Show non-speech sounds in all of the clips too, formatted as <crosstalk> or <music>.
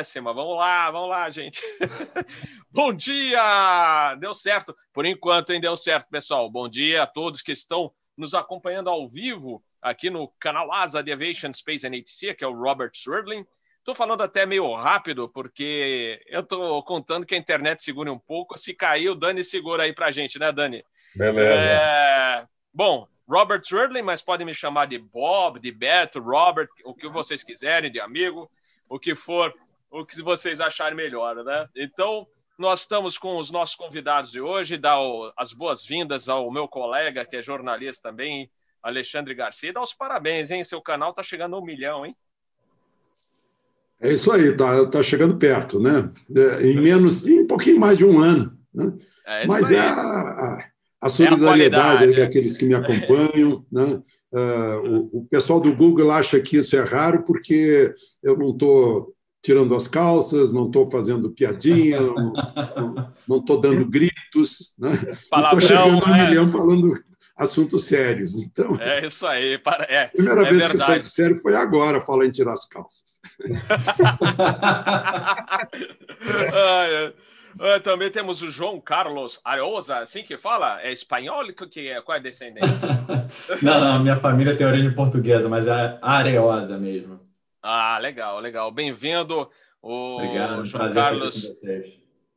décima. Vamos lá, vamos lá, gente. <laughs> Bom dia! Deu certo. Por enquanto, hein? Deu certo, pessoal. Bom dia a todos que estão nos acompanhando ao vivo aqui no canal Asa de Aviation Space and ATC, que é o Robert Swerdling. Estou falando até meio rápido, porque eu estou contando que a internet segure um pouco. Se cair, o Dani segura aí pra gente, né, Dani? Beleza. É... Bom, Robert Swerdling, mas podem me chamar de Bob, de Beto, Robert, o que vocês quiserem, de amigo, o que for o que vocês acharem melhor, né? Então, nós estamos com os nossos convidados de hoje, dar as boas-vindas ao meu colega, que é jornalista também, Alexandre Garcia, e dar os parabéns, hein? Seu canal está chegando a um milhão, hein? É isso aí, tá, tá chegando perto, né? É, em menos, em um pouquinho mais de um ano, né? É Mas é a, a, a solidariedade é a daqueles que me acompanham, né? Uh, o, o pessoal do Google acha que isso é raro porque eu não estou tirando as calças, não estou fazendo piadinha, <laughs> não estou dando gritos, né? Estou chegando a um é. milhão falando assuntos sérios. Então, é isso aí. É, a primeira é vez verdade. que eu saí de sério foi agora, falar em tirar as calças. ah, é. também temos o João Carlos Areosa, assim que fala? É espanhol? Que é? Qual é a descendência? <laughs> não, não, minha família tem origem portuguesa, mas é Areosa mesmo. Ah, legal, legal. Bem-vindo. O Obrigado, João Carlos.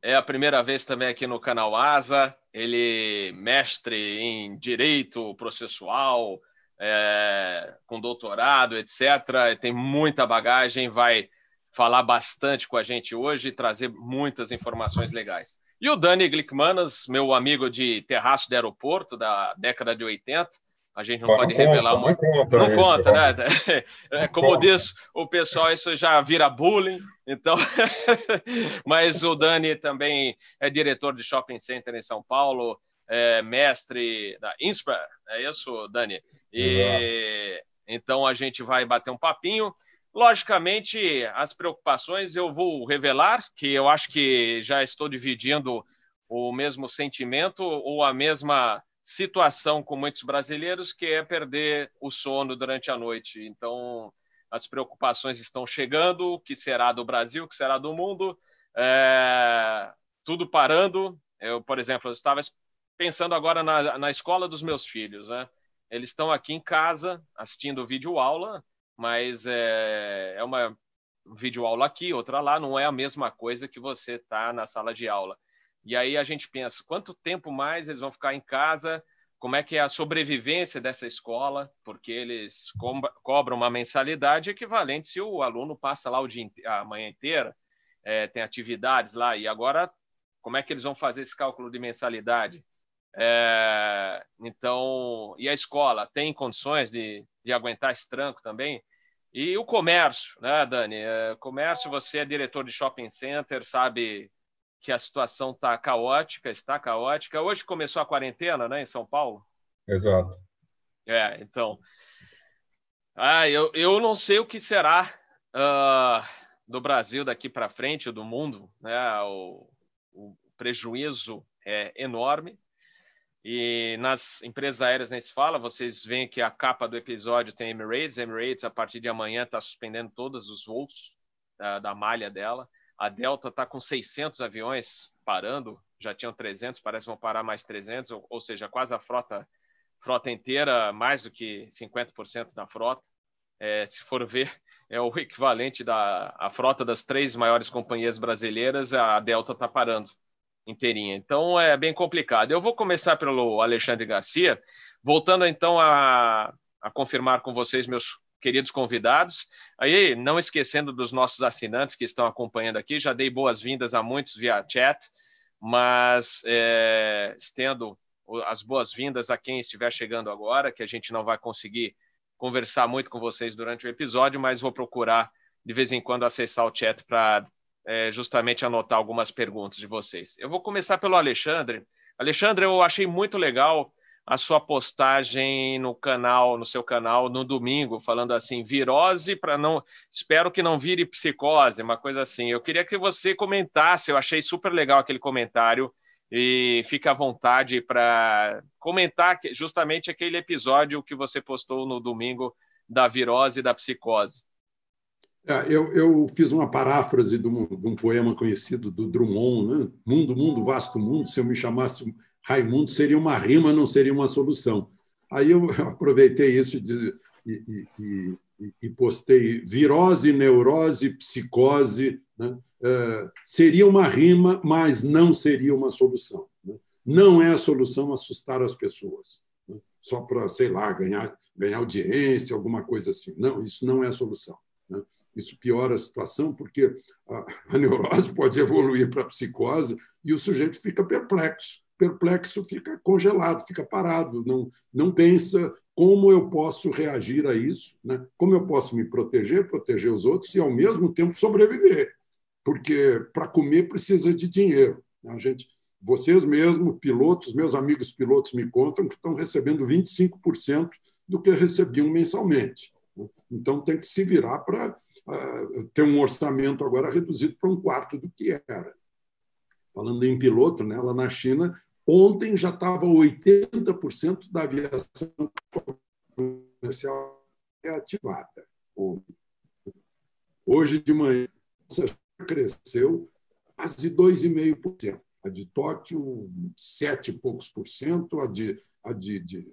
É a primeira vez também aqui no canal Asa. Ele mestre em direito processual, é, com doutorado, etc. Tem muita bagagem, vai falar bastante com a gente hoje e trazer muitas informações legais. E o Dani Glickmanas, meu amigo de terraço de aeroporto da década de 80, a gente não Bom, pode não revelar conta, muito. Não conta, não conta né? <laughs> É, como conta. diz o pessoal, isso já vira bullying. Então, <laughs> mas o Dani também é diretor de shopping center em São Paulo, é mestre da Inspire, é isso, Dani? E Exato. então a gente vai bater um papinho. Logicamente, as preocupações eu vou revelar, que eu acho que já estou dividindo o mesmo sentimento ou a mesma situação com muitos brasileiros, que é perder o sono durante a noite. Então, as preocupações estão chegando: o que será do Brasil, o que será do mundo? É, tudo parando. Eu, por exemplo, eu estava pensando agora na, na escola dos meus filhos. Né? Eles estão aqui em casa assistindo vídeo aula, mas é, é uma vídeo aula aqui, outra lá, não é a mesma coisa que você tá na sala de aula. E aí a gente pensa, quanto tempo mais eles vão ficar em casa? Como é que é a sobrevivência dessa escola? Porque eles co cobram uma mensalidade equivalente se o aluno passa lá o dia, a manhã inteira, é, tem atividades lá. E agora, como é que eles vão fazer esse cálculo de mensalidade? É, então, e a escola tem condições de, de aguentar esse tranco também? E o comércio, né, Dani? É, comércio, você é diretor de shopping center, sabe que a situação está caótica, está caótica. Hoje começou a quarentena, né, em São Paulo? Exato. É, então. Ah, eu, eu não sei o que será uh, do Brasil daqui para frente, do mundo, né? O, o, prejuízo é enorme. E nas empresas aéreas nem se fala, vocês veem que a capa do episódio tem Emirates. Emirates, a partir de amanhã, está suspendendo todos os voos uh, da malha dela. A Delta está com 600 aviões parando, já tinham 300, parece que vão parar mais 300, ou, ou seja, quase a frota, frota inteira, mais do que 50% da frota. É, se for ver, é o equivalente da a frota das três maiores companhias brasileiras, a Delta está parando inteirinha. Então é bem complicado. Eu vou começar pelo Alexandre Garcia, voltando então a, a confirmar com vocês meus queridos convidados. Aí, não esquecendo dos nossos assinantes que estão acompanhando aqui, já dei boas-vindas a muitos via chat, mas é, estendo as boas-vindas a quem estiver chegando agora, que a gente não vai conseguir conversar muito com vocês durante o episódio, mas vou procurar de vez em quando acessar o chat para é, justamente anotar algumas perguntas de vocês. Eu vou começar pelo Alexandre. Alexandre, eu achei muito legal a sua postagem no canal, no seu canal, no domingo, falando assim, virose para não. Espero que não vire psicose, uma coisa assim. Eu queria que você comentasse, eu achei super legal aquele comentário, e fica à vontade para comentar justamente aquele episódio que você postou no domingo da virose e da psicose. É, eu, eu, fiz uma paráfrase de um, de um, poema conhecido do Drummond, né? Mundo, mundo, vasto mundo. Se eu me chamasse Raimundo, seria uma rima, não seria uma solução. Aí eu <laughs> aproveitei isso e, e, e, e postei virose, neurose, psicose. Né? É, seria uma rima, mas não seria uma solução. Né? Não é a solução assustar as pessoas, né? só para, sei lá, ganhar, ganhar audiência, alguma coisa assim. Não, isso não é a solução. Né? Isso piora a situação, porque a, a neurose <laughs> pode evoluir para a psicose e o sujeito fica perplexo. Perplexo fica congelado, fica parado, não, não pensa como eu posso reagir a isso, né? como eu posso me proteger, proteger os outros e, ao mesmo tempo, sobreviver. Porque para comer precisa de dinheiro. A gente, vocês mesmos, pilotos, meus amigos pilotos me contam que estão recebendo 25% do que recebiam mensalmente. Então, tem que se virar para uh, ter um orçamento agora reduzido para um quarto do que era. Falando em piloto, né, lá na China, ontem já estava 80% da aviação comercial reativada. Hoje de manhã cresceu quase 2,5% a de Tóquio, sete e poucos por cento, a de, a de, de,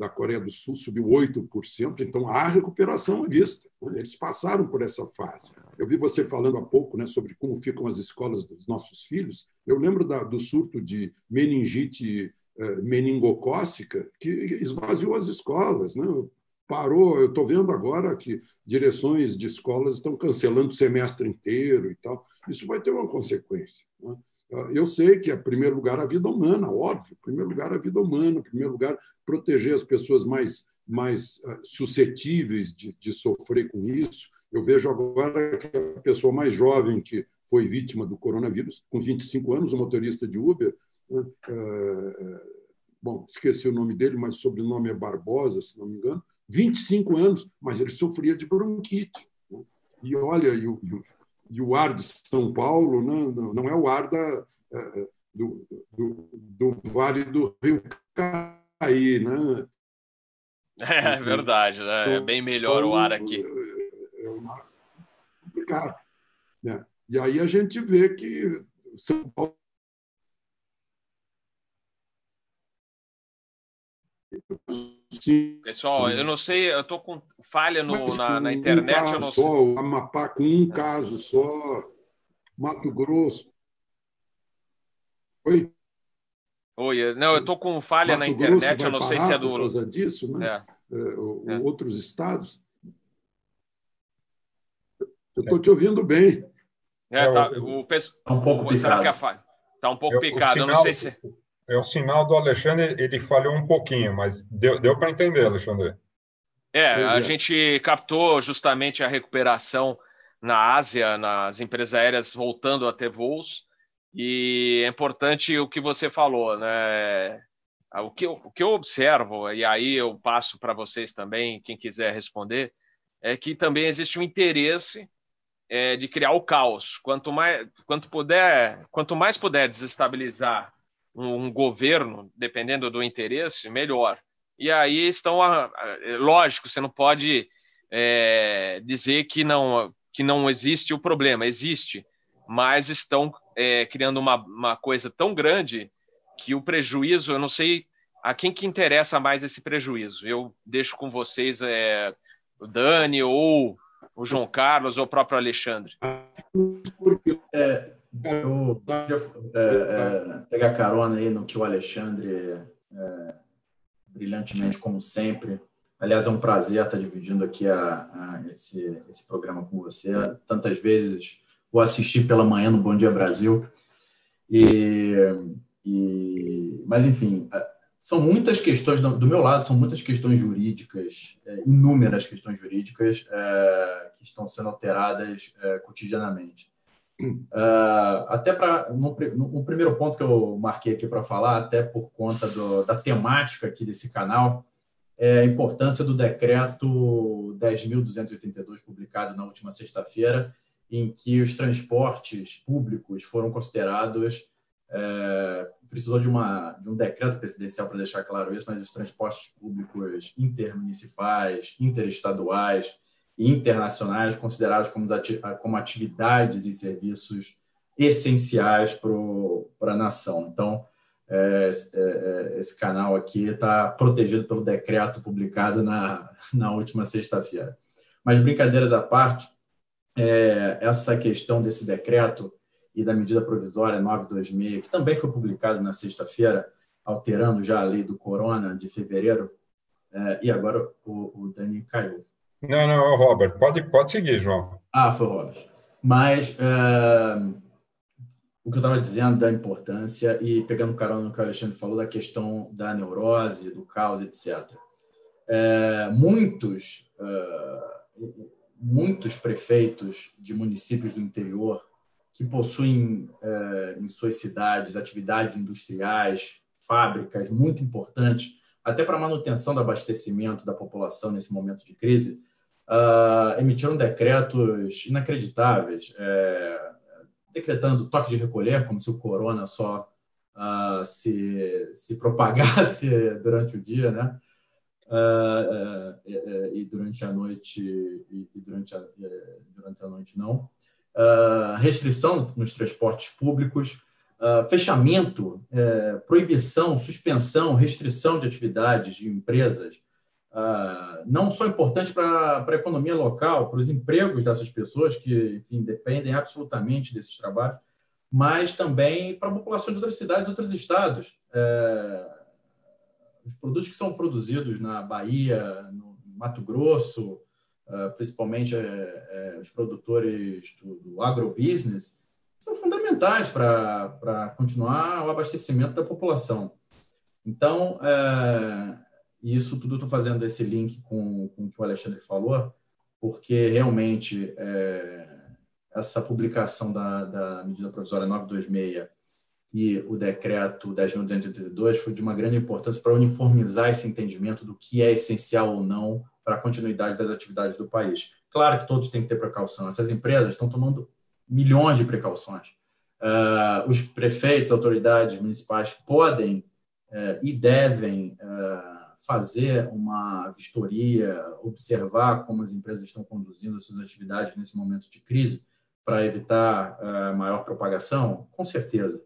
da Coreia do Sul subiu 8%, então há recuperação à vista. Eles passaram por essa fase. Eu vi você falando há pouco né, sobre como ficam as escolas dos nossos filhos. Eu lembro da, do surto de meningite eh, meningocócica, que esvaziou as escolas. Né? Parou, eu estou vendo agora que direções de escolas estão cancelando o semestre inteiro e tal. Isso vai ter uma consequência. Né? Eu sei que, em primeiro lugar, a vida humana, óbvio, em primeiro lugar, a vida humana, em primeiro lugar, proteger as pessoas mais, mais ah, suscetíveis de, de sofrer com isso. Eu vejo agora que a pessoa mais jovem que foi vítima do coronavírus, com 25 anos, um motorista de Uber, né, é, bom, esqueci o nome dele, mas o sobrenome é Barbosa, se não me engano, 25 anos, mas ele sofria de bronquite. Né? E olha, e o, e o ar de São Paulo né, não é o ar da, é, é, do, do, do Vale do Rio Caí. Né? <laughs> É verdade, né? é bem melhor o ar aqui. É, é um ar complicado. Né? E aí a gente vê que São Paulo Sim. Pessoal, eu não sei, eu estou com falha no, na, na, internet. Um eu não só, sei. Amapá com um caso só, Mato Grosso. Oi? Oi, não, eu estou com falha Mato na internet, eu não sei se é do. Por causa disso, né? É. É, é. Outros estados. Eu estou te ouvindo bem. É, tá, o, o, tá um pouco será que a falha? Está um pouco eu, picado, eu não sei se é o sinal do Alexandre, ele falhou um pouquinho, mas deu, deu para entender, Alexandre. É, a gente captou justamente a recuperação na Ásia, nas empresas aéreas voltando a ter voos, e é importante o que você falou, né? O que, eu, o que eu observo, e aí eu passo para vocês também, quem quiser responder, é que também existe um interesse é, de criar o caos. Quanto mais, quanto puder, quanto mais puder desestabilizar um governo, dependendo do interesse, melhor. E aí estão, é lógico, você não pode é, dizer que não, que não existe o problema, existe, mas estão é, criando uma, uma coisa tão grande que o prejuízo, eu não sei a quem que interessa mais esse prejuízo. Eu deixo com vocês é, o Dani ou o João Carlos ou o próprio Alexandre. É, eu é, é, pegar carona aí no que o Alexandre, é, brilhantemente, como sempre. Aliás, é um prazer estar dividindo aqui a, a, esse, esse programa com você. Tantas vezes vou assistir pela manhã no Bom Dia Brasil. E, e, mas, enfim, são muitas questões, do meu lado, são muitas questões jurídicas, é, inúmeras questões jurídicas é, que estão sendo alteradas é, cotidianamente. Uh, até para no, primeiro ponto que eu marquei aqui para falar, até por conta do, da temática aqui desse canal, é a importância do decreto 10.282 publicado na última sexta-feira, em que os transportes públicos foram considerados é, precisou de, uma, de um decreto presidencial para deixar claro isso, mas os transportes públicos intermunicipais, interestaduais internacionais consideradas como, como atividades e serviços essenciais para a nação. Então, é, é, é, esse canal aqui está protegido pelo decreto publicado na, <laughs> na última sexta-feira. Mas, brincadeiras à parte, é, essa questão desse decreto e da medida provisória 926, que também foi publicado na sexta-feira, alterando já a lei do corona de fevereiro, é, e agora o, o Dani caiu. Não, não, Robert, pode, pode seguir, João. Ah, foi o Robert. Mas é, o que eu estava dizendo da importância e pegando carona no que o Alexandre falou da questão da neurose, do caos, etc. É, muitos, é, muitos prefeitos de municípios do interior que possuem em suas cidades atividades industriais, fábricas muito importantes, até para manutenção do abastecimento da população nesse momento de crise, uh, emitiram decretos inacreditáveis, é, decretando toque de recolher, como se o corona só uh, se, se propagasse <laughs> durante o dia, né? Uh, uh, e durante a noite e, durante a, durante a noite não restrição nos transportes públicos fechamento proibição suspensão restrição de atividades de empresas não só importante para a economia local, para os empregos dessas pessoas que, enfim, dependem absolutamente desses trabalhos, mas também para a população de outras cidades outros estados. É, os produtos que são produzidos na Bahia, no Mato Grosso, é, principalmente é, é, os produtores do, agrobusiness, são fundamentais para continuar o abastecimento da população. Então, e isso tudo estou fazendo esse link com, com o que o Alexandre falou, porque realmente é, essa publicação da, da medida provisória 926 e o decreto 10.282 foi de uma grande importância para uniformizar esse entendimento do que é essencial ou não para a continuidade das atividades do país. Claro que todos têm que ter precaução. Essas empresas estão tomando milhões de precauções. Uh, os prefeitos, autoridades municipais podem uh, e devem uh, fazer uma vistoria, observar como as empresas estão conduzindo suas atividades nesse momento de crise para evitar uh, maior propagação? Com certeza.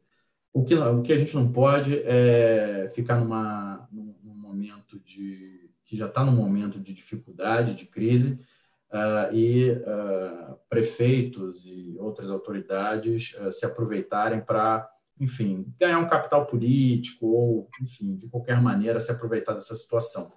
O que, o que a gente não pode é ficar numa, num, num momento de que já está num momento de dificuldade, de crise, uh, e uh, prefeitos e outras autoridades se aproveitarem para enfim, ganhar um capital político ou, enfim, de qualquer maneira se aproveitar dessa situação.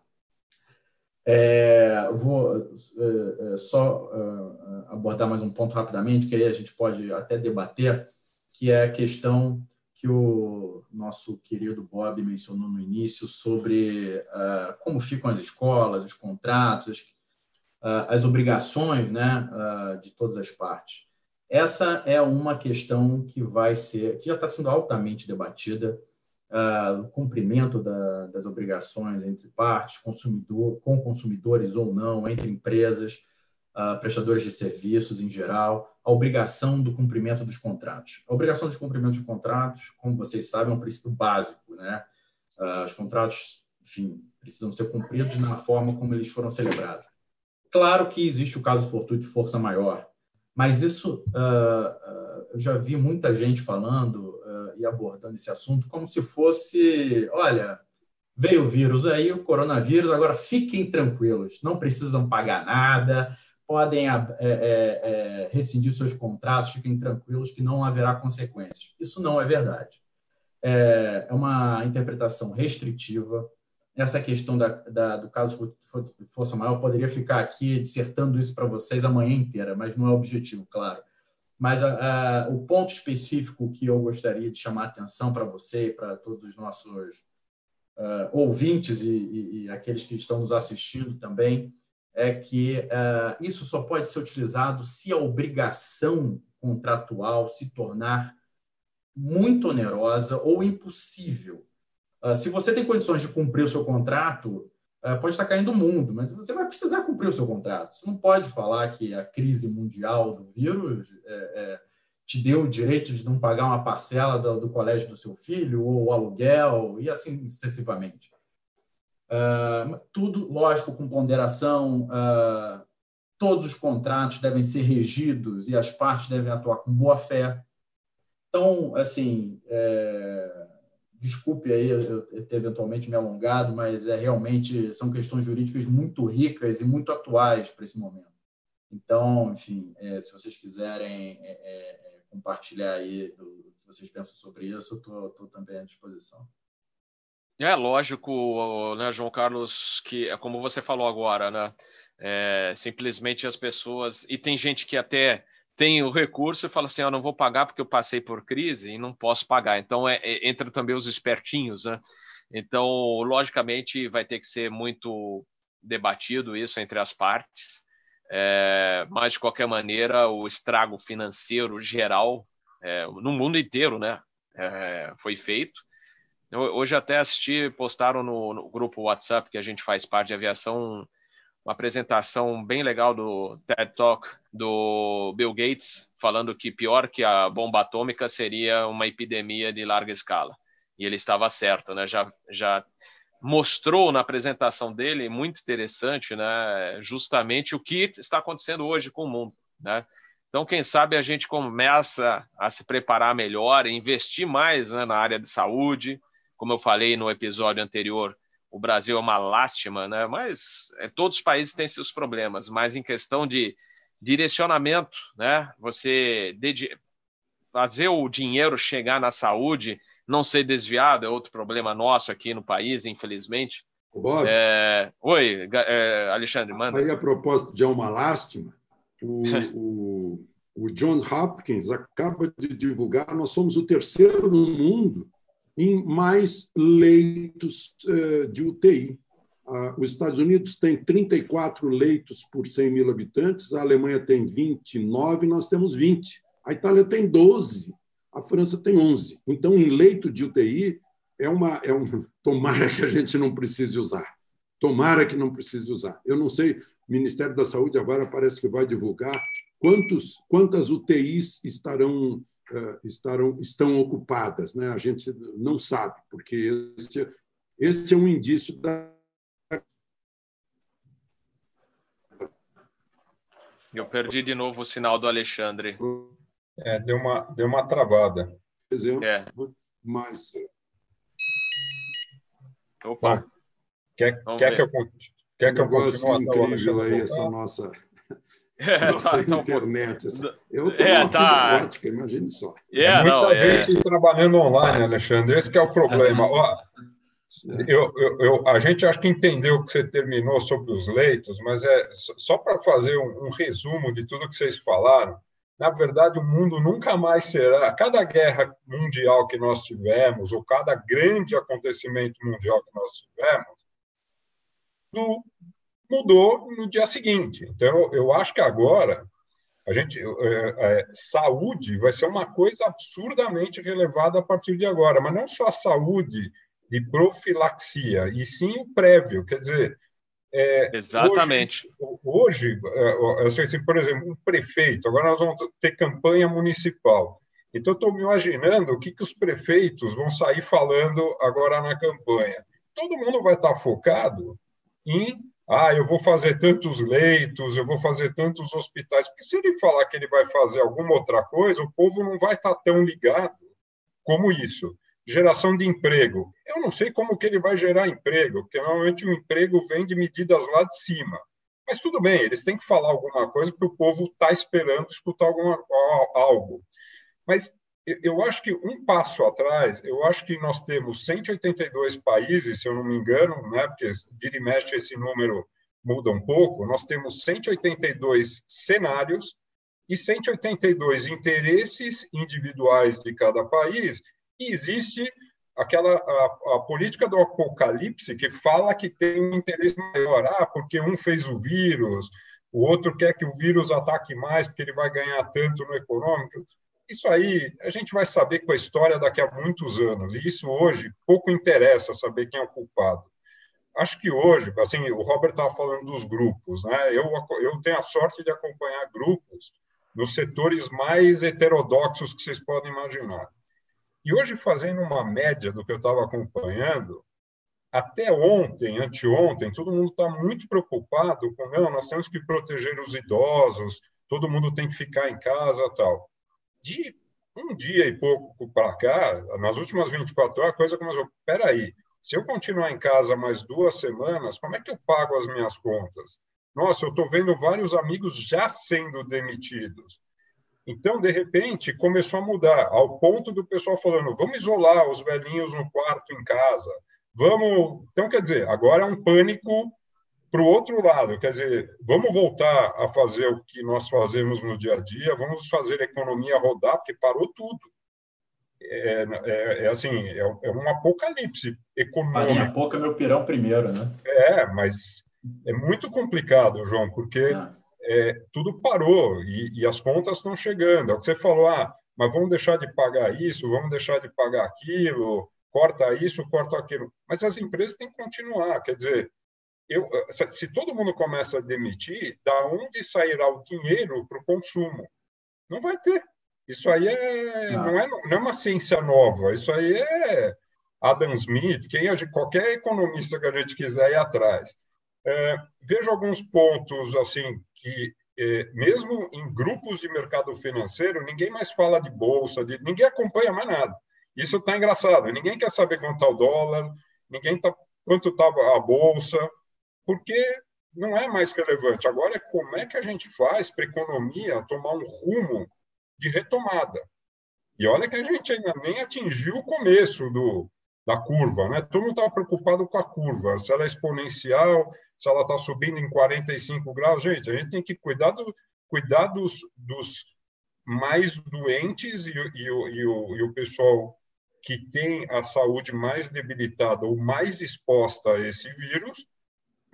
É, vou é, é só é, abordar mais um ponto rapidamente, que aí a gente pode até debater, que é a questão que o nosso querido Bob mencionou no início sobre uh, como ficam as escolas, os contratos, as, uh, as obrigações né, uh, de todas as partes. Essa é uma questão que vai ser, que já está sendo altamente debatida, uh, o cumprimento da, das obrigações entre partes, consumidor, com consumidores ou não, entre empresas, uh, prestadores de serviços em geral, a obrigação do cumprimento dos contratos. A obrigação de cumprimento de contratos, como vocês sabem, é um princípio básico, né? Uh, os contratos, enfim, precisam ser cumpridos na forma como eles foram celebrados. Claro que existe o caso fortuito de força maior, mas isso uh, eu já vi muita gente falando uh, e abordando esse assunto como se fosse, olha, veio o vírus aí, o coronavírus, agora fiquem tranquilos, não precisam pagar nada, podem é, é, é, rescindir seus contratos, fiquem tranquilos que não haverá consequências. Isso não é verdade. É uma interpretação restritiva, essa questão da, da, do caso Força Maior, eu poderia ficar aqui dissertando isso para vocês a manhã inteira, mas não é objetivo, claro. Mas a, a, o ponto específico que eu gostaria de chamar a atenção para você e para todos os nossos uh, ouvintes e, e, e, aqueles que estão nos assistindo também é que uh, isso só pode ser utilizado se a obrigação contratual se tornar muito onerosa ou impossível ah, se você tem condições de cumprir o seu contrato, ah, pode estar caindo o mundo, mas você vai precisar cumprir o seu contrato. Você não pode falar que a crise mundial do vírus é, é, te deu o direito de não pagar uma parcela do, do colégio do seu filho, ou aluguel, e assim sucessivamente. Uh, tudo, lógico, com ponderação, uh, todos os contratos devem ser regidos e as partes devem atuar com boa fé. Então, assim, é... desculpe aí eu ter eventualmente me alongado, mas é realmente são questões jurídicas muito ricas e muito atuais para esse momento. Então, enfim, é, se vocês quiserem é, é, é compartilhar aí do, que vocês pensam sobre isso, eu estou também à disposição. É lógico, né, João Carlos, que é como você falou agora, né? É, simplesmente as pessoas e tem gente que até tem o recurso e fala assim, eu não vou pagar porque eu passei por crise e não posso pagar. Então é, é, entra também os espertinhos, né? Então logicamente vai ter que ser muito debatido isso entre as partes. É, mas, de qualquer maneira, o estrago financeiro geral é, no mundo inteiro né, é, foi feito. Hoje até assisti, postaram no, no, grupo WhatsApp que a gente faz parte de aviação, uma apresentação bem legal do TED Talk do Bill Gates, falando que pior que a bomba atômica seria uma epidemia de larga escala. E ele estava certo, né? Já, já mostrou na apresentação dele, muito interessante, né, justamente o que está acontecendo hoje com o mundo. Né? Então, quem sabe a gente começa a se preparar melhor, investir mais né, na área de saúde. Como eu falei no episódio anterior, o Brasil é uma lástima, né? mas é, todos os países têm seus problemas, mas em questão de direcionamento, né? você fazer o dinheiro chegar na saúde não ser desviado é outro problema nosso aqui no país, infelizmente. Bob, é... Oi, é, Alexandre, manda. Aí, a propósito de é uma lástima, o, <laughs> o, o John Hopkins acaba de divulgar, nós somos o terceiro no mundo em mais leitos uh, de UTI. Uh, os Estados Unidos têm 34 leitos por 100 mil habitantes, a Alemanha tem 29, nós temos 20. A Itália tem 12 a França tem 11. Então, em leito de UTI, é uma, é um, <laughs> tomara que a gente não precise usar. Tomara que não precise usar. Eu não sei, o Ministério da Saúde agora parece que vai divulgar quantos, quantas UTIs estarão, estarão, estão ocupadas. Né? A gente não sabe, porque esse, esse é um indício da. Eu perdi de novo o sinal do Alexandre. É, deu uma, deu uma travada. Exemplo, é. Mas. Opa. Bom, quer, quer que eu, quer que eu continue incrível aí, essa nossa. É, nossa tá, internet. Tá essa... Eu estou é, tá... ótica, imagine só. É, muita não, é. gente trabalhando online, Alexandre, esse é o problema. Ó, eu, eu, eu, a gente acho que entendeu o que você terminou sobre os leitos, mas é só para fazer um, um, resumo de tudo que vocês falaram na verdade, o mundo nunca mais será. Cada guerra mundial que nós tivemos, ou cada grande acontecimento mundial que nós tivemos, mudou no dia seguinte. Então, eu acho que agora a gente é, é, saúde vai ser uma coisa absurdamente relevada a partir de agora, mas não só a saúde de profilaxia, e sim o prévio. Quer dizer, é, Exatamente. Hoje, hoje assim, por exemplo, um prefeito, agora nós vamos ter campanha municipal. Então, estou me imaginando o que, que os prefeitos vão sair falando agora na campanha. Todo mundo vai estar focado em ah, eu vou fazer tantos leitos, eu vou fazer tantos hospitais. Porque se ele falar que ele vai fazer alguma outra coisa, o povo não vai estar tão ligado como isso geração de emprego. Eu não sei como que ele vai gerar emprego, porque normalmente o emprego vem de medidas lá de cima. Mas tudo bem, eles têm que falar alguma coisa porque o povo está esperando escutar alguma, algo. Mas eu acho que um passo atrás, eu acho que nós temos 182 países, se eu não me engano, né, porque vira e mexe esse número muda um pouco, nós temos 182 cenários e 182 interesses individuais de cada país e existe aquela a, a, política do apocalipse que fala que tem um interesse maior, ah, porque um fez o vírus, o outro quer que o vírus ataque mais porque ele vai ganhar tanto no econômico. Isso aí a gente vai saber com a história daqui a muitos anos. E isso hoje pouco interessa saber quem é o culpado. Acho que hoje, assim, o Robert estava falando dos grupos, né? Eu eu tenho a sorte de acompanhar grupos nos setores mais heterodoxos que vocês podem imaginar. E hoje, fazendo uma média do que eu estava acompanhando, até ontem, anteontem, todo mundo está muito preocupado com, não, nós temos que proteger os idosos, todo mundo tem que ficar em casa tal. De um dia e pouco para cá, nas últimas 24 horas, a coisa começou, peraí, se eu continuar em casa mais duas semanas, como é que eu pago as minhas contas? Nossa, eu estou vendo vários amigos já sendo demitidos. Então, de repente, começou a mudar, ao ponto do pessoal falando: vamos isolar os velhinhos no quarto em casa. Vamos. Então, quer dizer, agora é um pânico para o outro lado. Quer dizer, vamos voltar a fazer o que nós fazemos no dia a dia, vamos fazer a economia rodar, porque parou tudo. É, é, é assim, é, é, um apocalipse econômico. Farinha pouca, meu pirão primeiro, né? É, mas é muito complicado, João, porque ah. tudo parou e, e, as contas estão chegando. É o que você falou, ah, mas vamos deixar de pagar isso, vamos deixar de pagar aquilo, corta isso, corta aquilo. Mas as empresas têm que continuar. Quer dizer, eu, se todo mundo começa a demitir, da onde sairá o dinheiro para o consumo? Não vai ter. Isso aí é, não. Não, é, não é uma ciência nova, isso aí é Adam Smith, quem, qualquer economista que a gente quiser ir atrás. É, vejo alguns pontos assim que é, mesmo em grupos de mercado financeiro ninguém mais fala de bolsa, de, ninguém acompanha mais nada. Isso está engraçado. Ninguém quer saber quanto está o dólar, ninguém tá quanto está a bolsa, porque não é mais relevante. Agora é como é que a gente faz para a economia tomar um rumo de retomada. E olha que a gente ainda nem atingiu o começo do, da curva, né? Todo mundo está preocupado com a curva, se ela é exponencial, se ela está subindo em 45 graus. Gente, a gente tem que cuidar, do, cuidar dos, dos mais doentes e, e, e, o, e o pessoal que tem a saúde mais debilitada ou mais exposta a esse vírus,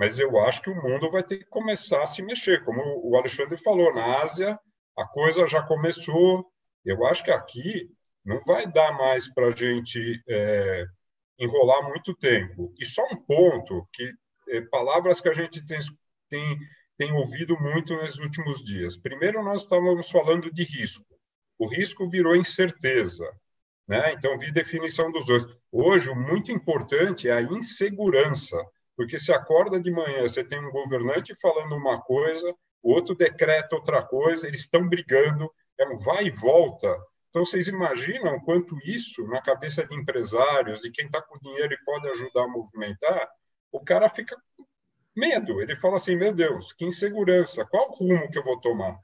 mas eu acho que o mundo vai ter que começar a se mexer. Como o Alexandre falou, na Ásia a coisa já começou. Eu acho que aqui não vai dar mais para a gente é, enrolar muito tempo. E só um ponto, que é, palavras que a gente tem, tem, tem ouvido muito nesses últimos dias. Primeiro, nós estávamos falando de risco. O risco virou incerteza. Né? Então, vi definição dos dois. Hoje, o muito importante é a insegurança, porque se acorda de manhã, você tem um governante falando uma coisa, o outro decreta outra coisa, eles estão brigando, é um vai e volta então, vocês imaginam quanto isso, na cabeça de empresários, de quem está com dinheiro e pode ajudar a movimentar, o cara fica com medo. Ele fala assim: meu Deus, que insegurança, qual rumo que eu vou tomar?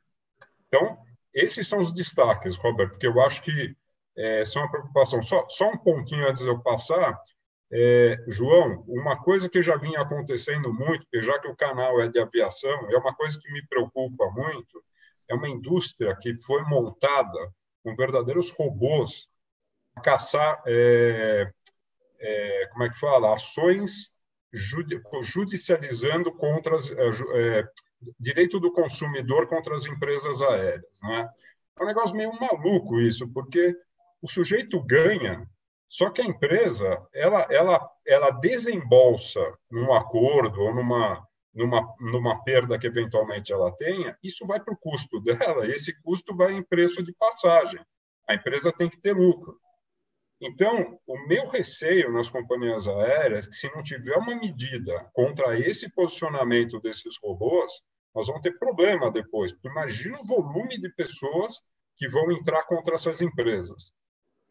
Então, esses são os destaques, Roberto, que eu acho que é, são uma preocupação. Só, só um pontinho antes de eu passar. É, João, uma coisa que já vinha acontecendo muito, já que o canal é de aviação, é uma coisa que me preocupa muito, é uma indústria que foi montada com verdadeiros robôs a caçar, é, é, como é que fala, ações judicializando contra as, é, é, direito do consumidor contra as empresas aéreas, né? É um negócio meio maluco isso, porque o sujeito ganha, só que a empresa ela ela ela desembolsa num acordo ou numa numa, numa perda que eventualmente ela tenha, isso vai para o custo dela, e esse custo vai em preço de passagem. A empresa tem que ter lucro. Então, o meu receio nas companhias aéreas é que, se não tiver uma medida contra esse posicionamento desses robôs, nós vamos ter problema depois. Imagina o volume de pessoas que vão entrar contra essas empresas.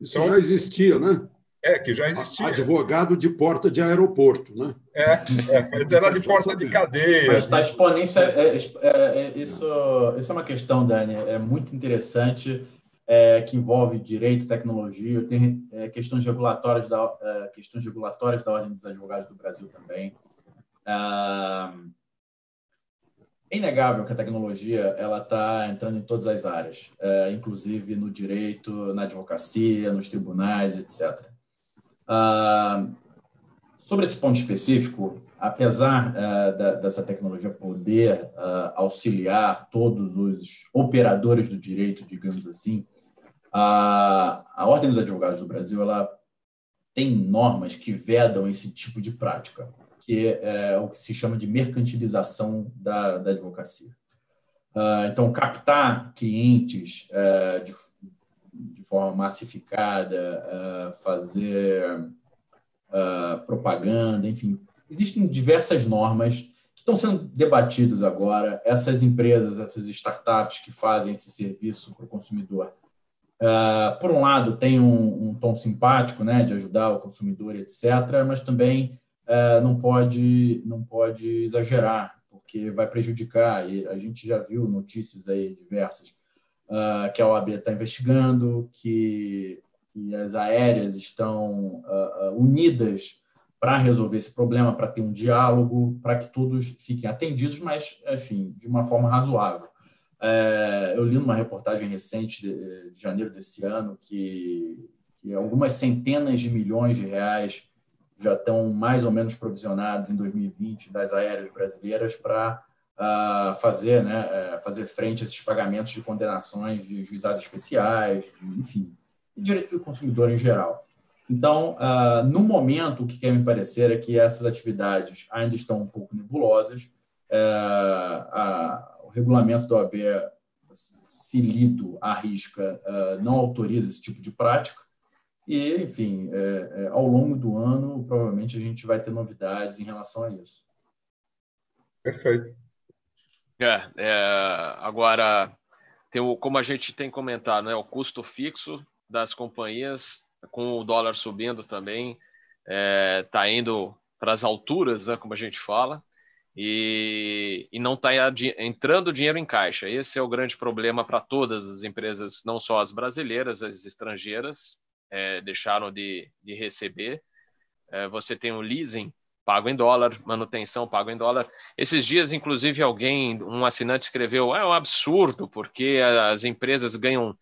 Isso então, já existia, né? É, que já existia. Advogado de porta de aeroporto, né? É, é era de <laughs> porta de cadeia. Mas está exponência. É, é, é, isso, isso é uma questão, Dani, é muito interessante, é, que envolve direito, tecnologia, tem é, questões regulatórias da é, questões regulatórias da ordem dos advogados do Brasil também. É inegável que a tecnologia ela está entrando em todas as áreas, inclusive no direito, na advocacia, nos tribunais, etc. Uh, sobre esse ponto específico, apesar uh, da, dessa tecnologia poder uh, auxiliar todos os operadores do direito, digamos assim, a, a Ordem dos Advogados do Brasil ela tem normas que vedam esse tipo de prática, que é o que se chama de mercantilização da, da advocacia. então, captar clientes de de forma massificada, uh, fazer uh, propaganda, enfim. Existem diversas normas que estão sendo debatidas agora. Essas empresas, essas startups que fazem esse serviço para o consumidor, uh, por um lado, tem um, um, tom simpático, né, de ajudar o consumidor, etc., mas também uh, não pode não pode exagerar, porque vai prejudicar. E a gente já viu notícias aí diversas uh, que a OAB está investigando, que, que, as aéreas estão uh, unidas para resolver esse problema, para ter um diálogo, para que todos fiquem atendidos, mas, enfim, de uma forma razoável. É, eu li numa reportagem recente de, de janeiro desse ano que, que, algumas centenas de milhões de reais já estão mais ou menos provisionados em 2020 das aéreas brasileiras para uh, fazer, né, uh, fazer frente a esses pagamentos de condenações de juizados especiais, de, enfim, e direito do consumidor em geral. Então, uh, no momento, o que quer me parecer é que essas atividades ainda estão um pouco nebulosas. Uh, o regulamento da OAB, se lido à risca, uh, não autoriza esse tipo de prática. E, enfim, é, é, ao longo do ano, provavelmente a gente vai ter novidades em relação a isso. Perfeito. É, é, agora, tem o, como a gente tem comentado, né, o custo fixo das companhias, com o dólar subindo também, está é, indo para as alturas, né, como a gente fala, e, e não está entrando dinheiro em caixa. Esse é o grande problema para todas as empresas, não só as brasileiras, as estrangeiras, é, deixaram de, de receber. É, você tem o leasing pago em dólar, manutenção pago em dólar. Esses dias, inclusive, alguém, um assinante escreveu: é um absurdo, porque as empresas ganham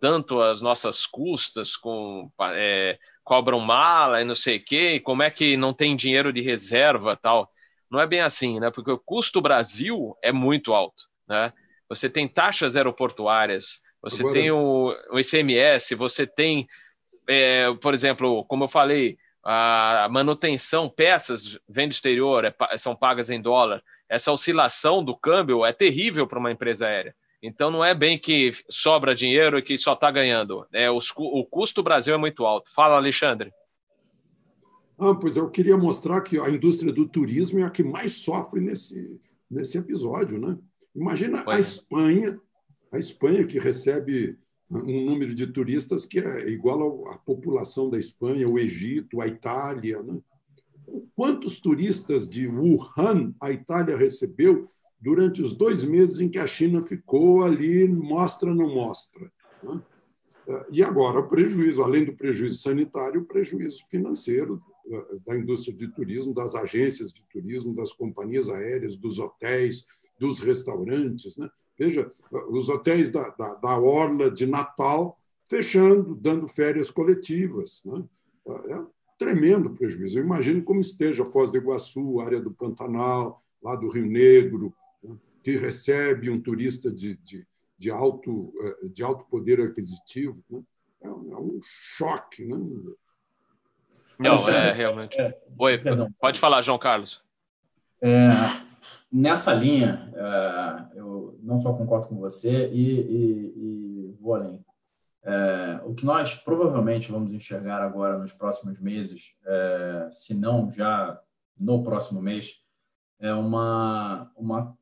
tanto as nossas custas, com, é, cobram mala e não sei o quê, como é que não tem dinheiro de reserva tal. Não é bem assim, né? Porque o custo Brasil é muito alto, né? Você tem taxas aeroportuárias, você Agora... tem o, o ICMS, você tem, é, por exemplo, como eu falei, a manutenção, peças vem do exterior, é, são pagas em dólar. Essa oscilação do câmbio é terrível para uma empresa aérea. Então não é bem que sobra dinheiro e que só está ganhando. É, os, o custo do Brasil é muito alto. Fala, Alexandre. Ah, pois eu queria mostrar que a indústria do turismo é a que mais sofre nesse, nesse episódio. Né? Imagina pois a é. Espanha, a Espanha que recebe um número de turistas que é igual à população da Espanha, o Egito, a Itália. Né? Quantos turistas de Wuhan a Itália recebeu durante os dois meses em que a China ficou ali, mostra, não mostra? Né? E agora, o prejuízo, além do prejuízo sanitário, o prejuízo financeiro da indústria de turismo, das agências de turismo, das companhias aéreas, dos hotéis, dos restaurantes. Né? Veja, os hotéis da, da, da Orla de Natal fechando, dando férias coletivas. Né? É um tremendo prejuízo. Eu imagino como esteja Foz do Iguaçu, área do Pantanal, lá do Rio Negro, né? que recebe um turista de, de, de, alto, eh, de alto poder aquisitivo. Né? É, um, é um choque. Né? Não, é realmente. É, Oi, perdão. pode falar, João Carlos. É, nessa linha, é, eu não só concordo com você e, e, e vou além. É, o que nós provavelmente vamos enxergar agora nos próximos meses, é, se não já no próximo mês, é uma, uma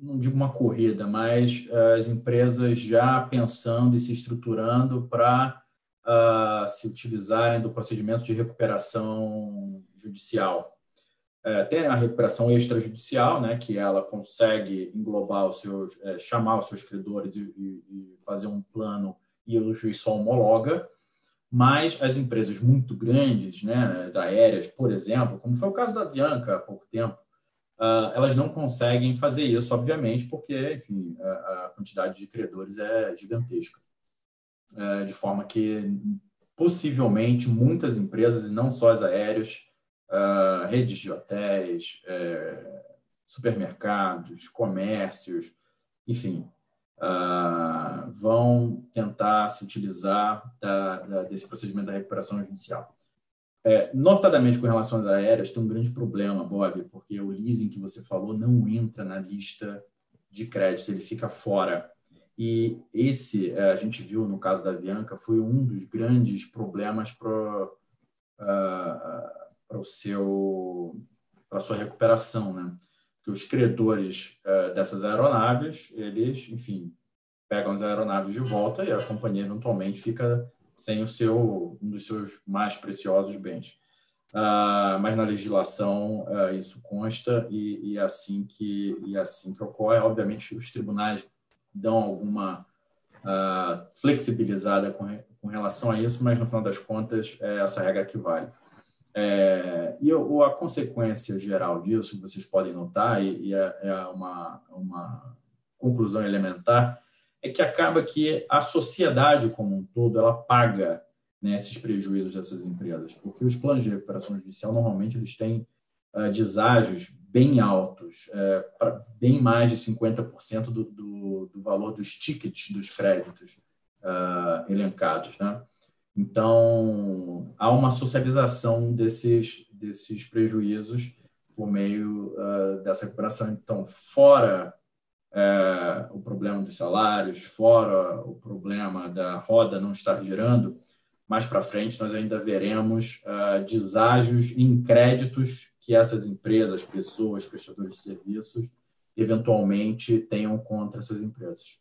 não digo uma corrida, mas é, as empresas já pensando e se estruturando para uh, se utilizarem do procedimento de recuperação judicial. É, tem a recuperação extrajudicial, né, que ela consegue englobar os seus, é, chamar os seus credores e, e, e, fazer um plano e o juiz só homologa. Mas as empresas muito grandes, né, as aéreas, por exemplo, como foi o caso da Avianca há pouco tempo, uh, elas não conseguem fazer isso, obviamente, porque, enfim, a, a quantidade de credores é gigantesca. É, de forma que possivelmente muitas empresas, e não só as aéreas, uh, redes de hotéis, uh, supermercados, comércios, enfim, uh, vão tentar se utilizar da, da, desse procedimento da recuperação judicial. É, notadamente com relação às aéreas, tem um grande problema, Bob, porque o leasing que você falou não entra na lista de créditos, ele fica fora. E esse, é, a gente viu no caso da Avianca, foi um dos grandes problemas para uh, para o seu para sua recuperação, né? Que os credores uh, dessas aeronaves, eles, enfim, pegam as aeronaves de volta e a companhia eventualmente fica sem o seu um dos seus mais preciosos bens. Uh, mas na legislação uh, isso consta e, e, assim que e assim que ocorre, obviamente os tribunais dão alguma uh, flexibilizada com, com, relação a isso, mas no final das contas é essa regra que vale. É, e o, a consequência geral disso, vocês podem notar, e, e é, é uma, uma conclusão elementar, é que acaba que a sociedade como um todo ela paga né, esses prejuízos dessas empresas, porque os planos de recuperação judicial normalmente eles têm uh, deságios bem altos, uh, bem mais de 50% do, do, do, valor dos tickets dos créditos uh, elencados. Né? Então, há uma socialização desses, desses prejuízos por meio uh, dessa recuperação. Então, fora uh, o problema dos salários, fora o problema da roda não estar girando, mais para frente nós ainda veremos uh, deságios em créditos que essas empresas, pessoas, prestadores de serviços, eventualmente tenham contra essas empresas.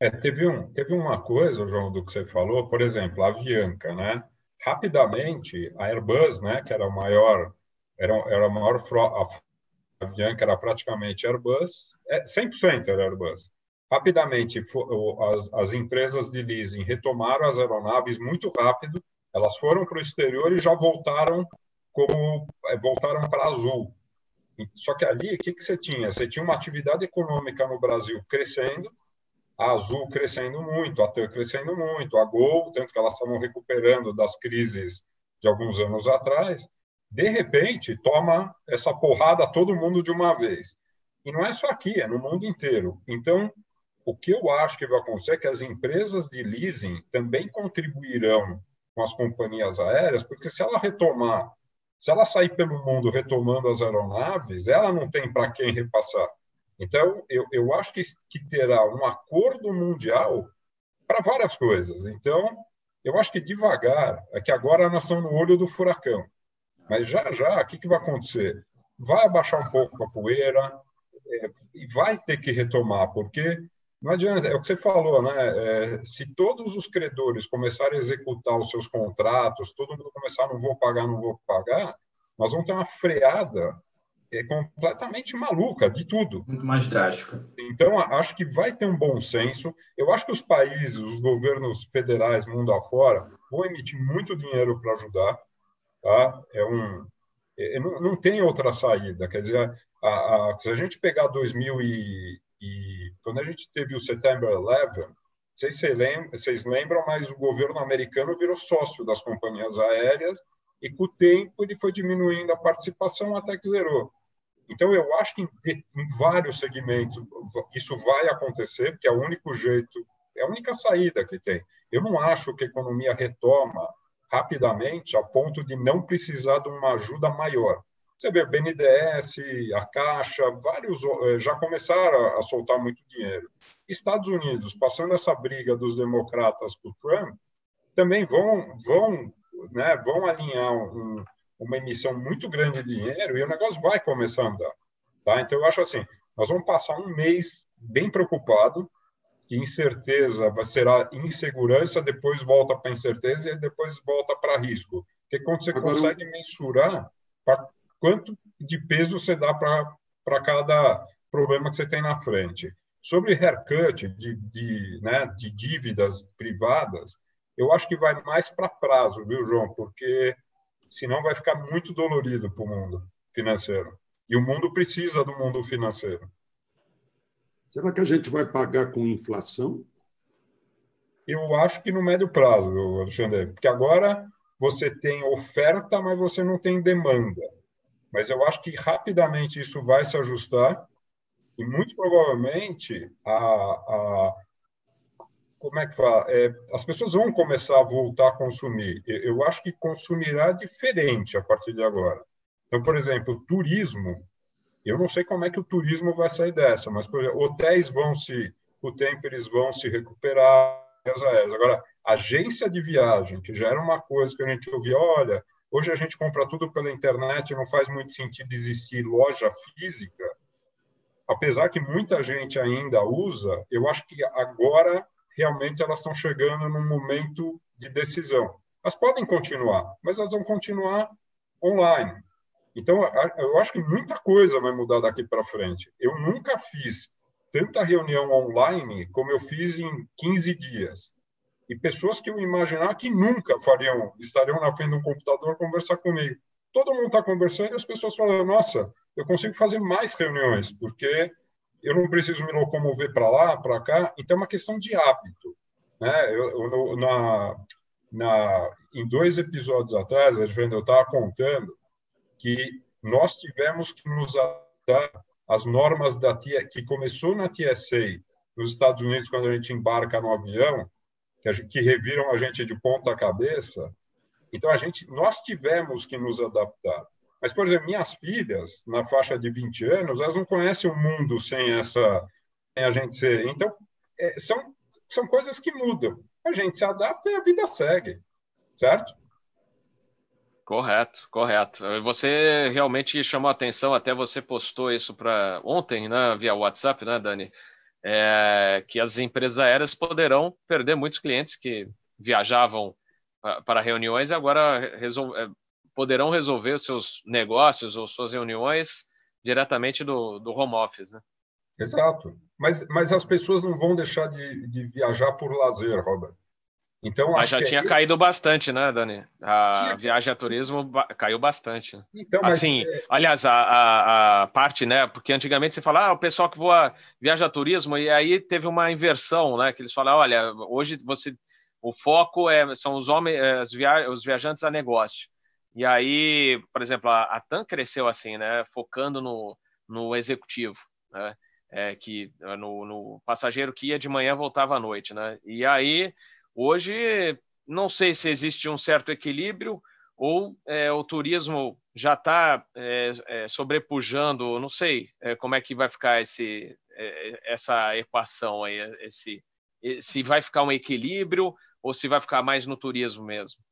É, teve, um, teve uma coisa, João, do que você falou, por exemplo, a Avianca, né? Rapidamente, a Airbus, né, que era o maior, era, era a maior frota, a Avianca era praticamente Airbus, é, 100% era Airbus. Rapidamente, as, as empresas de leasing retomaram as aeronaves muito rápido, elas foram para o exterior e já voltaram como é, voltaram para Azul. Só que ali, o que, que você tinha? Você tinha uma atividade econômica no Brasil crescendo, a Azul crescendo muito, a TAM crescendo muito, a Gol, tanto que elas estavam recuperando das crises de alguns anos atrás, de repente toma essa porrada todo mundo de uma vez. E não é só aqui, é no mundo inteiro. Então, o que eu acho que vai acontecer é que as empresas de leasing também contribuirão com as companhias aéreas, porque se ela retomar, se ela sair pelo mundo retomando as aeronaves, ela não tem para quem repassar. Então, eu, eu acho que, que terá um acordo mundial para várias coisas. Então, eu acho que devagar, é que agora nós estamos no olho do furacão. Mas já, já, o que, que vai acontecer? Vai abaixar um pouco a poeira é, e vai ter que retomar, porque não adianta, é o que você falou, né? É, se todos os credores começarem a executar os seus contratos, todo mundo começar, não vou pagar, não vou pagar, nós vamos ter uma freada é completamente maluca de tudo. Muito mais drástica. Então, acho que vai ter um bom senso. Eu acho que os países, os governos federais, mundo afora, vão emitir muito dinheiro para ajudar. Tá? É um, é, não, não, tem outra saída. Quer dizer, a, a, se a gente pegar 2000 e, e quando a gente teve o September 11, vocês, se lembram, vocês lembram, mas o governo americano virou sócio das companhias aéreas e com o tempo ele foi diminuindo a participação até que zerou. Então, eu acho que em, em, vários segmentos isso vai acontecer, porque é o único jeito, é a única saída que tem. Eu não acho que a economia retoma rapidamente a ponto de não precisar de uma ajuda maior. Você vê, o BNDES, a Caixa, vários eh, já começaram a soltar muito dinheiro. Estados Unidos, passando essa briga dos democratas com o Trump, também vão, vão, né, vão alinhar um, uma emissão muito grande de dinheiro e o negócio vai começar a andar. Tá? Então, eu acho assim, nós vamos passar um mês bem preocupado, que incerteza será insegurança, depois volta para incerteza e depois volta para risco. Porque quando você Agora, consegue mensurar quanto de peso você dá para cada problema que você tem na frente. Sobre haircut de, de, né, de dívidas privadas, eu acho que vai mais para prazo, viu, João? Porque senão vai ficar muito dolorido para o mundo financeiro. E o mundo precisa do mundo financeiro. Será que a gente vai pagar com inflação? Eu acho que no médio prazo, Alexandre, porque agora você tem oferta, mas você não tem demanda. Mas eu acho que rapidamente isso vai se ajustar e muito provavelmente a, a como é que fala? É, as pessoas vão começar a voltar a consumir. Eu acho que consumirá diferente a partir de agora. Então, por exemplo, turismo. Eu não sei como é que o turismo vai sair dessa, mas por exemplo, hotéis vão se, o tempo eles vão se recuperar. Agora, agência de viagem, que já era uma coisa que a gente ouvia, olha, Hoje a gente compra tudo pela internet, não faz muito sentido existir loja física. Apesar que muita gente ainda usa, eu acho que agora realmente elas estão chegando num momento de decisão. Elas podem continuar, mas elas vão continuar online. Então, eu acho que muita coisa vai mudar daqui para frente. Eu nunca fiz tanta reunião online como eu fiz em 15 dias. E pessoas que eu imaginava que nunca fariam, estariam na frente de um computador conversar comigo. Todo mundo está conversando e as pessoas falam: Nossa, eu consigo fazer mais reuniões, porque eu não preciso me locomover para lá, para cá. Então, é uma questão de hábito. Né? Eu, eu, na, na, em dois episódios atrás, a gente estava contando que nós tivemos que nos adaptar às normas da TSA, que começou na TSA nos Estados Unidos quando a gente embarca no avião, que, gente, que reviram a gente de ponta cabeça. Então a gente, nós tivemos que nos adaptar. Mas por exemplo, minhas filhas na faixa de 20 anos, elas não conhecem o mundo sem essa, sem a gente ser. Então é, são são coisas que mudam. A gente se adapta e a vida segue, certo? Correto, correto. Você realmente chamou a atenção, até você postou isso para ontem, né, via WhatsApp, né, Dani? É, que as empresas aéreas poderão perder muitos clientes que viajavam para reuniões e agora resol é, poderão resolver os seus negócios ou suas reuniões diretamente do, do home office, né? Exato. Mas, mas as pessoas não vão deixar de, de viajar por lazer, Robert. Então, mas já tinha é... caído bastante, né, Dani? A tinha... viagem a turismo caiu bastante. Então, assim, é... aliás, a, a, a, parte, né? Porque antigamente você fala, ah, o pessoal que voa viaja a turismo, e aí teve uma inversão, né? Que eles falam, olha, hoje você o foco é, são os homens, é, via, os viajantes a negócio. E aí, por exemplo, a, a TAM cresceu assim, né? Focando no, no executivo, né? É, que no, no passageiro que ia de manhã voltava à noite, né? E aí Hoje, não sei se existe um certo equilíbrio ou é, o turismo já está é, é, sobrepujando, não sei é, como é que vai ficar esse, é, essa equação aí, esse, se vai ficar um equilíbrio ou se vai ficar mais no turismo mesmo.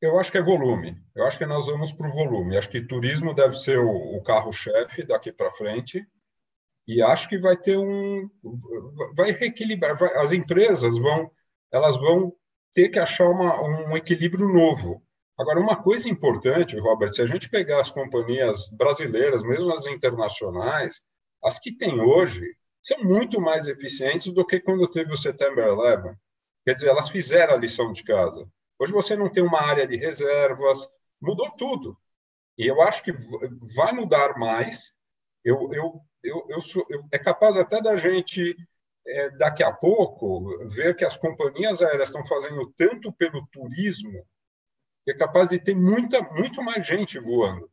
Eu acho que é volume. Eu acho que nós vamos para o volume. Acho que turismo deve ser o, carro-chefe daqui para frente. E acho que vai ter um. Vai reequilibrar. As empresas vão elas vão ter que achar uma, um equilíbrio novo. Agora, uma coisa importante, Robert, se a gente pegar as companhias brasileiras, mesmo as internacionais, as que tem hoje são muito mais eficientes do que quando teve o September 11. Quer dizer, elas fizeram a lição de casa. Hoje você não tem uma área de reservas, mudou tudo. E eu acho que vai mudar mais. Eu, eu, eu, eu, sou, eu é capaz até da gente é, daqui a pouco, ver que as companhias aéreas estão fazendo tanto pelo turismo, que é capaz de ter muita, muito mais gente voando.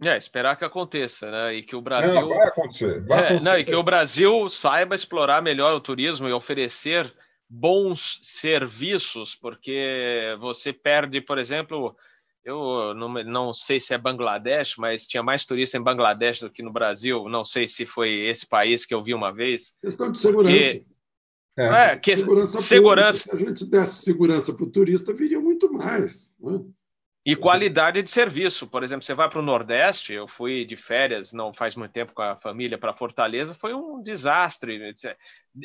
É, esperar que aconteça, né? E que o Brasil. Não, vai acontecer. Vai é, acontecer. Não, e que o Brasil saiba explorar melhor o turismo e oferecer bons serviços, porque você perde, por exemplo, eu não, não sei se é Bangladesh, mas tinha mais turista em Bangladesh do que no Brasil. Não sei se foi esse país que eu vi uma vez. Questão de segurança. Porque... É, é que segurança. segurança... se a gente desse segurança para o turista, viria muito mais. Né? E qualidade de serviço. Por exemplo, você vai para o Nordeste, eu fui de férias, não faz muito tempo com a família, para Fortaleza, foi um desastre.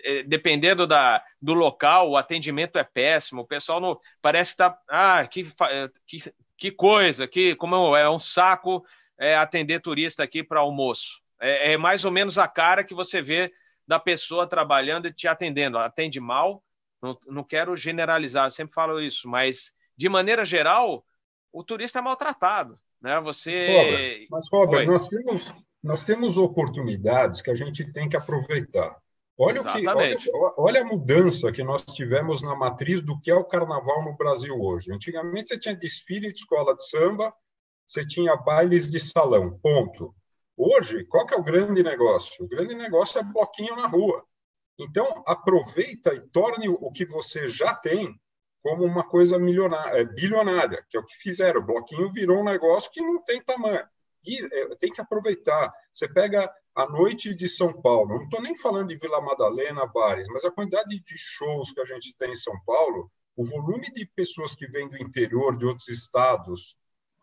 É, dependendo da, do local, o atendimento é péssimo. O pessoal não, parece estar. Tá, ah, que, que, que coisa, que como é um saco é, atender turista aqui para almoço. É, é, mais ou menos a cara que você vê da pessoa trabalhando e te atendendo. Atende mal, não, não quero generalizar, sempre falo isso, mas de maneira geral, o turista é maltratado. Né? Você. Mas, Robert, nós, temos, nós temos oportunidades que a gente tem que aproveitar. Olha, o que, olha, olha, a mudança que nós tivemos na matriz do que é o carnaval no Brasil hoje. Antigamente você tinha desfile de escola de samba, você tinha bailes de salão, ponto. Hoje, qual que é o grande negócio? O grande negócio é bloquinho na rua. Então, aproveita e torne o que você já tem como uma coisa milionária, é, bilionária, que é o que fizeram. O bloquinho virou um negócio que não tem tamanho. E é, tem que aproveitar. Você pega a noite de São Paulo, não estou nem falando de Vila Madalena, bares, mas a quantidade de shows que a gente tem em São Paulo, o volume de pessoas que vêm do interior, de outros estados,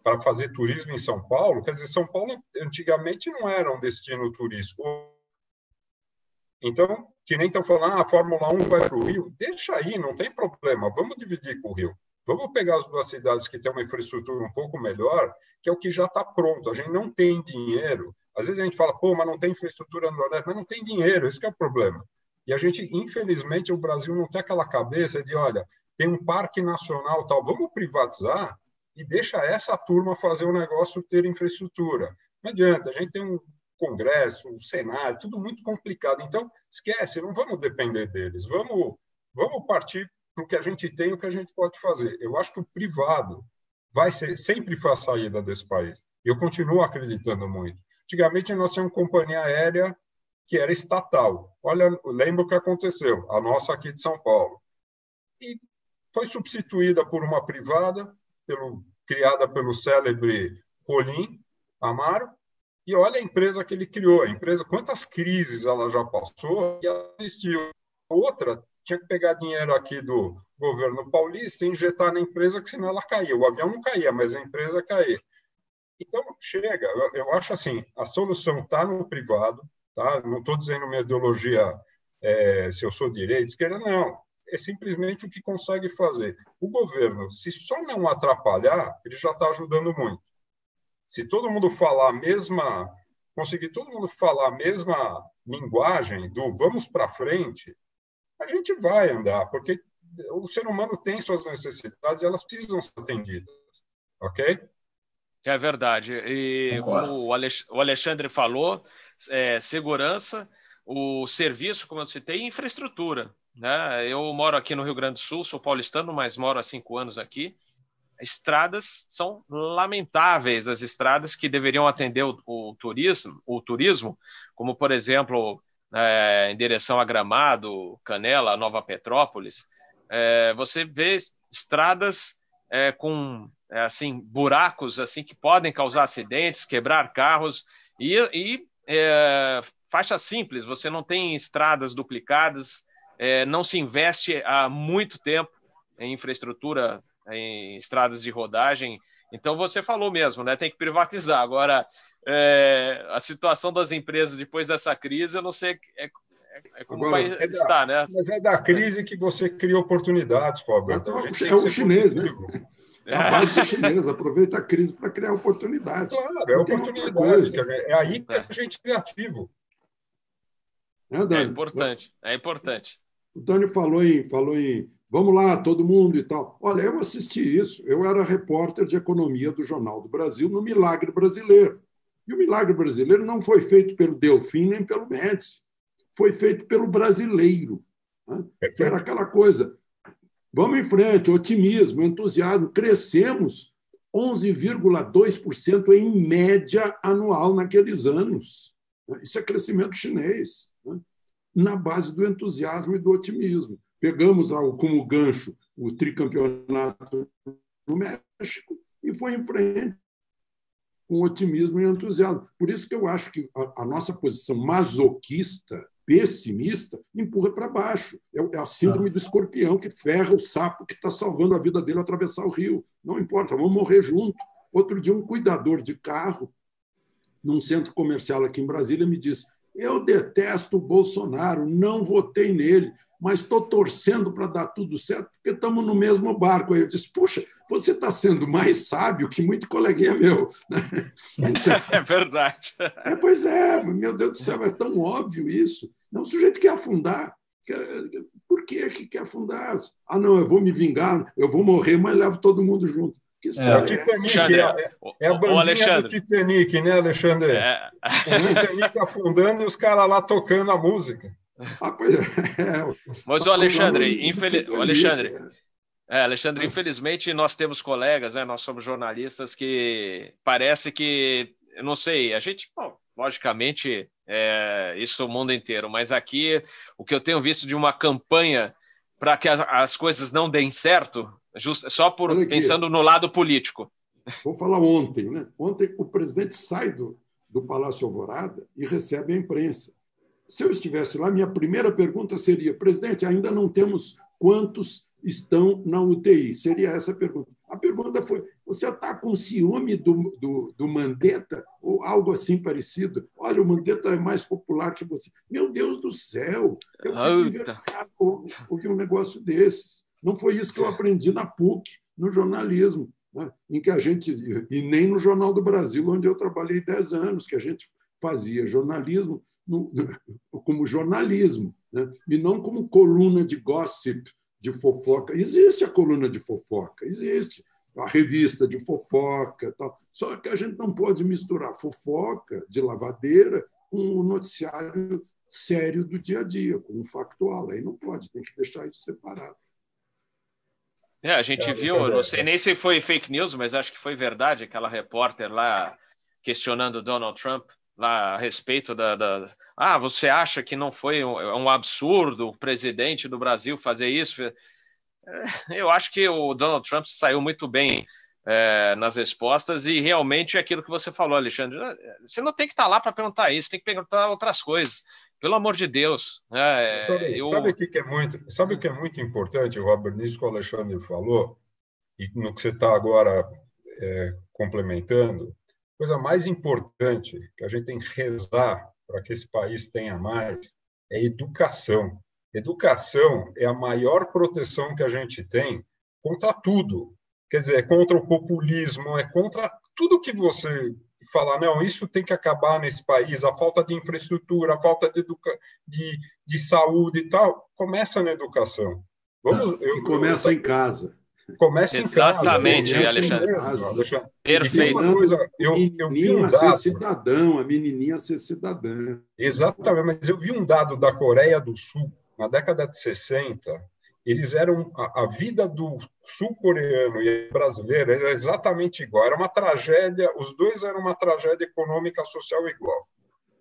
para fazer turismo em São Paulo, quer dizer, São Paulo antigamente não era um destino turístico. Então, que nem estão falando, ah, a Fórmula 1 vai para o Rio, deixa aí, não tem problema, vamos dividir com o Rio. Vamos pegar as duas cidades que têm uma infraestrutura um pouco melhor, que é o que já está pronto. A gente não tem dinheiro. Às vezes a gente fala, pô, mas não tem infraestrutura no Nordeste, mas não tem dinheiro, esse é o problema. E a gente, infelizmente, o Brasil não tem aquela cabeça de, olha, tem um parque nacional tal, vamos privatizar e deixa essa turma fazer o negócio ter infraestrutura. Não adianta, a gente tem um Congresso, um Senado, tudo muito complicado. Então, esquece, não vamos depender deles, vamos, vamos partir o que a gente tem, o que a gente pode fazer. Eu acho que o privado vai ser sempre foi a saída desse país. Eu continuo acreditando muito. Antigamente nós tínhamos companhia aérea que era estatal. Olha, lembra o que aconteceu, a nossa aqui de São Paulo. E foi substituída por uma privada, pelo, criada pelo célebre Rolim Amaro, e olha a empresa que ele criou, a empresa, quantas crises ela já passou e assistiu. Outra tinha que pegar dinheiro aqui do governo paulista e injetar na empresa, que senão ela caía. O avião não caía, mas a empresa caía. Então, chega, eu, acho assim, a solução está no privado, tá? não estou dizendo minha ideologia, é, se eu sou direita, esquerda, não. É simplesmente o que consegue fazer. O governo, se só não atrapalhar, ele já está ajudando muito. Se todo mundo falar a mesma, conseguir todo mundo falar a mesma linguagem do vamos para frente, a gente vai andar, porque o ser humano tem suas necessidades e elas precisam ser atendidas, ok? É verdade. E como o Alexandre falou, é, segurança, o serviço, como eu citei, e infraestrutura. Né? Eu moro aqui no Rio Grande do Sul, sou paulistano, mas moro há cinco anos aqui. Estradas são lamentáveis, as estradas que deveriam atender o, o turismo, o turismo, como por exemplo é, em direção a Gramado, Canela, Nova Petrópolis, é, você vê estradas é, com assim buracos assim que podem causar acidentes, quebrar carros e, e faixa simples. Você não tem estradas duplicadas, não se investe há muito tempo em infraestrutura, em estradas de rodagem. Então você falou mesmo, né? Tem que privatizar. Agora é, a situação das empresas depois dessa crise, eu não sei é, é, é como Agora, vai é da, estar, né? Mas é da crise que você cria oportunidades, Roberto. É o chinês, né? É a base do chinês, aproveita a crise para criar oportunidades. Claro, é oportunidade. É aí que é. a gente é criativo. É, é importante, é importante. O Dani falou em, falou em vamos lá, todo mundo e tal. Olha, eu assisti isso. Eu era repórter de economia do Jornal do Brasil no Milagre Brasileiro. E o milagre brasileiro não foi feito pelo Delfim nem pelo Médici, foi feito pelo brasileiro. Né? Que era aquela coisa. Vamos em frente, otimismo, entusiasmo. Crescemos 11,2% em média anual naqueles anos. Isso é crescimento chinês, né? na base do entusiasmo e do otimismo. Pegamos como gancho o tricampeonato no México e foi em frente com otimismo e entusiasmo. Por isso que eu acho que a, a nossa posição masoquista, pessimista, empurra para baixo. É, é, a síndrome do escorpião que ferra o sapo que está salvando a vida dele atravessar o rio. Não importa, vamos morrer junto. Outro dia, um cuidador de carro, num centro comercial aqui em Brasília, me disse: Eu detesto o Bolsonaro, não votei nele mas estou torcendo para dar tudo certo, porque estamos no mesmo barco. Aí eu disse, puxa, você está sendo mais sábio que muito coleguinha meu. <laughs> Então, <laughs> é verdade. É, pois é, meu Deus do céu, é tão óbvio isso. Não, o sujeito quer afundar. Por que, que quer afundar? Ah, não, eu vou me vingar, eu vou morrer, mas levo todo mundo junto. É, o Titanic, é, é, é a bandinha do Titanic, né, Alexandre? É. O Titanic afundando e os caras lá tocando a música. Ah, pois é. <laughs> Mas o Alexandre, infeliz... o Alexandre, é, Alexandre, infelizmente nós temos colegas, né, nós somos jornalistas que parece que, não sei, a gente, bom, logicamente, é, isso o mundo inteiro, mas aqui o que eu tenho visto de uma campanha para que as, as, coisas não deem certo, just, só por pensando no lado político. Vou falar ontem, né? Ontem o presidente sai do, do Palácio Alvorada e recebe a imprensa se eu estivesse lá, minha primeira pergunta seria: presidente, ainda não temos quantos estão na UTI? Seria essa a pergunta. A pergunta foi: você está com ciúme do, do, do Mandetta? Ou algo assim parecido? Olha, o Mandetta é mais popular que você. Meu Deus do céu! Eu ouvi um negócio desses. Não foi isso que eu aprendi na PUC, no jornalismo, né? em que a gente. E nem no Jornal do Brasil, onde eu trabalhei 10 anos, que a gente fazia jornalismo no, como jornalismo, né? e não como coluna de gossip de fofoca. Existe a coluna de fofoca, existe a revista de fofoca, tal. só que a gente não pode misturar fofoca de lavadeira com o noticiário sério do dia a dia, com o factual. Aí não pode, tem que deixar isso separado. É, a gente é, viu, não sei nem se foi fake news, mas acho que foi verdade, aquela repórter lá questionando Donald Trump lá a respeito da, da, Ah, você acha que não foi um, um, absurdo o presidente do Brasil fazer isso? É, eu acho que o Donald Trump saiu muito bem é, nas respostas e realmente é aquilo que você falou, Alexandre. Você não tem que estar lá para perguntar isso, tem que perguntar outras coisas. Pelo amor de Deus. É, sabe, eu... sabe, o que é muito, sabe o que é muito importante, Robert, nisso que o Alexandre falou, e no que você está agora é, complementando? Coisa mais importante que a gente tem que rezar para que esse país tenha mais é educação. Educação é a maior proteção que a gente tem contra tudo. Quer dizer, é contra o populismo, é contra tudo que você falar, não, isso tem que acabar nesse país, a falta de infraestrutura, a falta de, educa... de, de saúde e tal, começa na educação. Vamos, eu, e começa eu, em casa. Começa Exatamente, em casa. Alexandre. Alexandre. Perfeito. Coisa, eu, eu vi um dado... ser cidadão, a menininha ser cidadã. Exatamente, mas eu vi um dado da Coreia do Sul, na década de 60, eles eram a, a vida do sul-coreano e brasileiro era exatamente igual, era uma tragédia, os dois eram uma tragédia econômica social igual.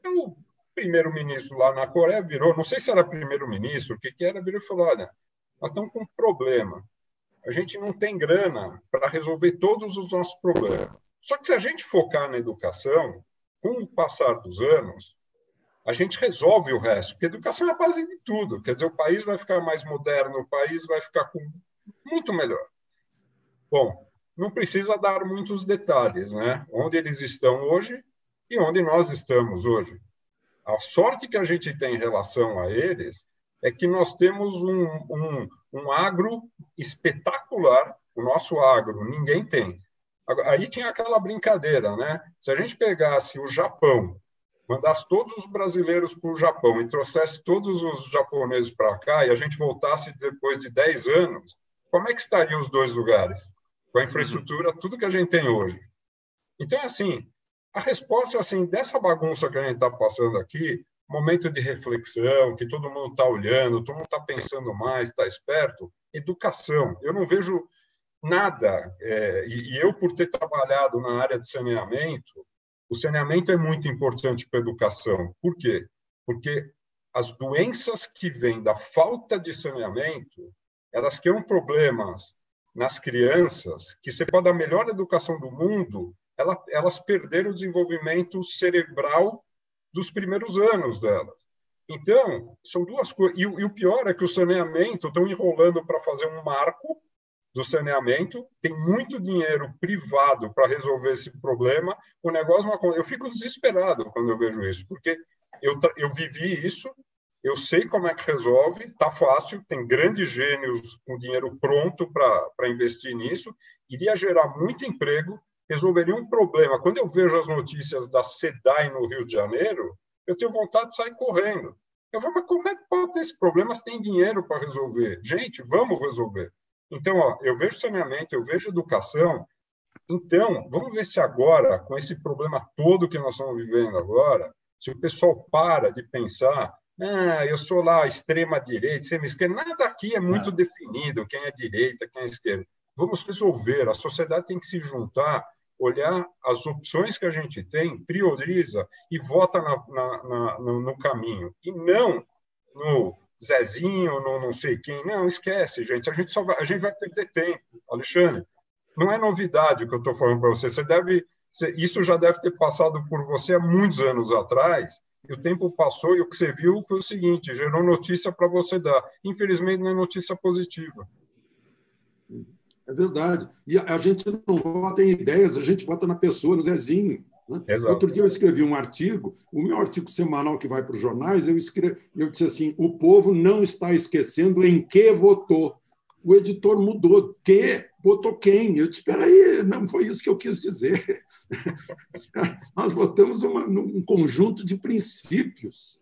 O primeiro-ministro lá na Coreia virou, não sei se era primeiro-ministro, o que, que era, virou e falou: olha, nós estamos com um problema a gente não tem grana para resolver todos os nossos problemas. Só que se a gente focar na educação, com o passar dos anos, a gente resolve o resto, porque educação é a base de tudo. Quer dizer, o país vai ficar mais moderno, o país vai ficar com... muito melhor. Bom, não precisa dar muitos detalhes, né? Onde eles estão hoje e onde nós estamos hoje. A sorte que a gente tem em relação a eles é que nós temos um, um, um agro espetacular, o nosso agro, ninguém tem. Aí tinha aquela brincadeira, né? Se a gente pegasse o Japão, mandasse todos os brasileiros para o Japão e trouxesse todos os japoneses para cá e a gente voltasse depois de 10 anos, como é que estariam os dois lugares? Com a infraestrutura, tudo que a gente tem hoje. Então, é assim, a resposta assim dessa bagunça que a gente está passando aqui, momento de reflexão, que todo mundo está olhando, todo mundo está pensando mais, está esperto. Educação. Eu não vejo nada, é, e, e eu, por ter trabalhado na área de saneamento, o saneamento é muito importante para a educação. Por quê? Porque as doenças que vêm da falta de saneamento, elas criam problemas nas crianças, que você pode dar a melhor educação do mundo, elas perderam o desenvolvimento cerebral dos primeiros anos delas. Então, são duas coisas. E, e, o pior é que o saneamento estão enrolando para fazer um marco do saneamento, tem muito dinheiro privado para resolver esse problema. O negócio não Eu fico desesperado quando eu vejo isso, porque eu, eu vivi isso, eu sei como é que resolve, está fácil, tem grandes gênios com dinheiro pronto para investir nisso, iria gerar muito emprego, resolveria um problema. Quando eu vejo as notícias da SEDAI no Rio de Janeiro, eu tenho vontade de sair correndo. Eu falo, mas como é que pode ter esse problema se tem dinheiro para resolver? Gente, vamos resolver. Então, ó, eu vejo saneamento, eu vejo educação. Então, vamos ver se agora, com esse problema todo que nós estamos vivendo agora, se o pessoal para de pensar, ah, eu sou lá extrema-direita, extrema-esquerda, nada aqui é muito Não. definido, quem é direita, quem é esquerda. Vamos resolver, a sociedade tem que se juntar olhar as opções que a gente tem, prioriza e vota na, na, na, no, caminho. E não no Zezinho, no não sei quem. Não, esquece, gente. A gente, só vai, a gente vai ter tempo. Alexandre, não é novidade o que eu estou falando para você. Você deve, isso já deve ter passado por você há muitos anos atrás. E o tempo passou e o que você viu foi o seguinte: gerou notícia para você dar. Infelizmente, não é notícia positiva. É verdade. E a, a gente não vota em ideias, a gente vota na pessoa, no Zezinho. Né? Outro dia eu escrevi um artigo, o meu artigo semanal que vai para os jornais, eu, escrevi, eu disse assim: o povo não está esquecendo em que votou. O editor mudou. Que? Votou quem? Eu disse: espera aí, não foi isso que eu quis dizer. <laughs> Nós votamos uma, um conjunto de princípios.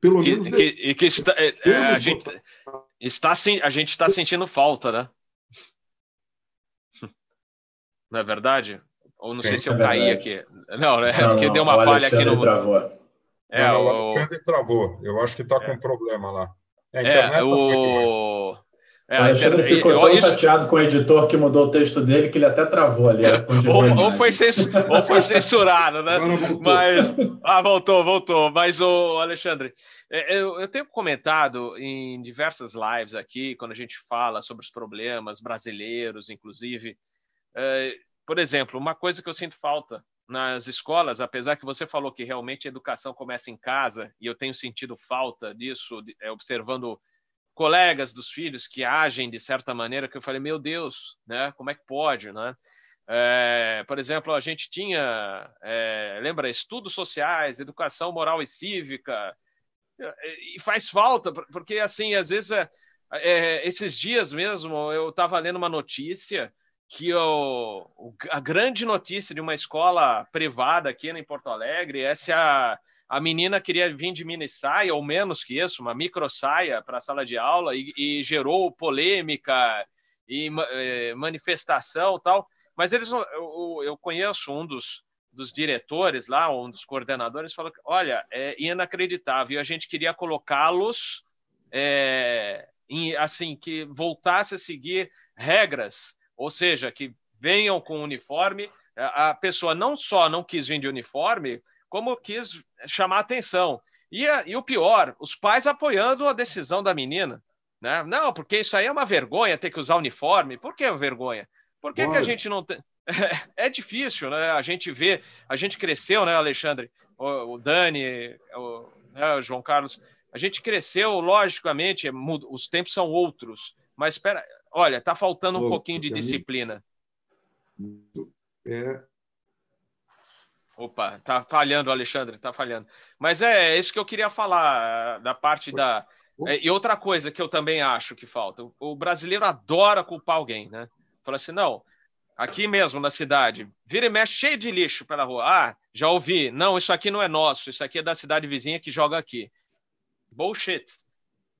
Pelo menos. E que, e que está, é, é a, gente está, a gente está sentindo falta, né? <laughs> Não é verdade? Ou não Sim, sei se eu é caí aqui. Não, né? Não, Porque não, deu uma falha aqui no. Travou. É, não, o Alexandre travou. Eu acho que está com é. problema lá. É, é tá o... É, o Alexandre inter... ficou tão isso... chateado com o editor que mudou o texto dele que ele até travou ali. <laughs> ou, ou, foi cens... ou foi censurado, né? Mas. Ah, voltou, voltou. Mas, o Alexandre, é, eu, eu tenho comentado em diversas lives aqui, quando a gente fala sobre os problemas brasileiros, inclusive. É, por exemplo, uma coisa que eu sinto falta nas escolas, apesar que você falou que realmente a educação começa em casa, e eu tenho sentido falta disso, é, observando colegas dos filhos que agem de certa maneira que eu falei, meu Deus, né? Como é que pode, né? É, por exemplo, a gente tinha, é, lembra, estudos sociais, educação moral e cívica, e faz falta, porque assim, às vezes, é esses dias mesmo, eu estava lendo uma notícia que o, a grande notícia de uma escola privada aqui em Porto Alegre é se a a menina queria vir de mini saia, ou menos que isso, uma micro saia para a sala de aula, e, e gerou polêmica e é, manifestação tal. Mas eles, eu, eu conheço um dos, dos diretores lá, um dos coordenadores, falou que, olha, é inacreditável, a gente queria colocá-los é, assim, que voltasse a seguir regras, ou seja, que venham com uniforme. A pessoa não só não quis vir de uniforme, como quis chamar atenção. E, e o pior, os pais apoiando a decisão da menina. Né? Não, porque isso aí é uma vergonha ter que usar uniforme. Por que vergonha? Por que, que a gente não tem. <laughs> É, difícil, né? A gente vê, a gente cresceu, né, Alexandre? O, o Dani, o, né, o João Carlos. A gente cresceu, logicamente, os tempos são outros. Mas espera, olha, tá faltando um pouquinho de disciplina. É, Opa, tá falhando, Alexandre, tá falhando. Mas é, é isso que eu queria falar da parte da. É, e outra coisa que eu também acho que falta: o brasileiro adora culpar alguém, né? Fala assim, não, aqui mesmo na cidade, vira e mexe cheio de lixo pela rua. Ah, já ouvi, não, isso aqui não é nosso, isso aqui é da cidade vizinha que joga aqui. Bullshit.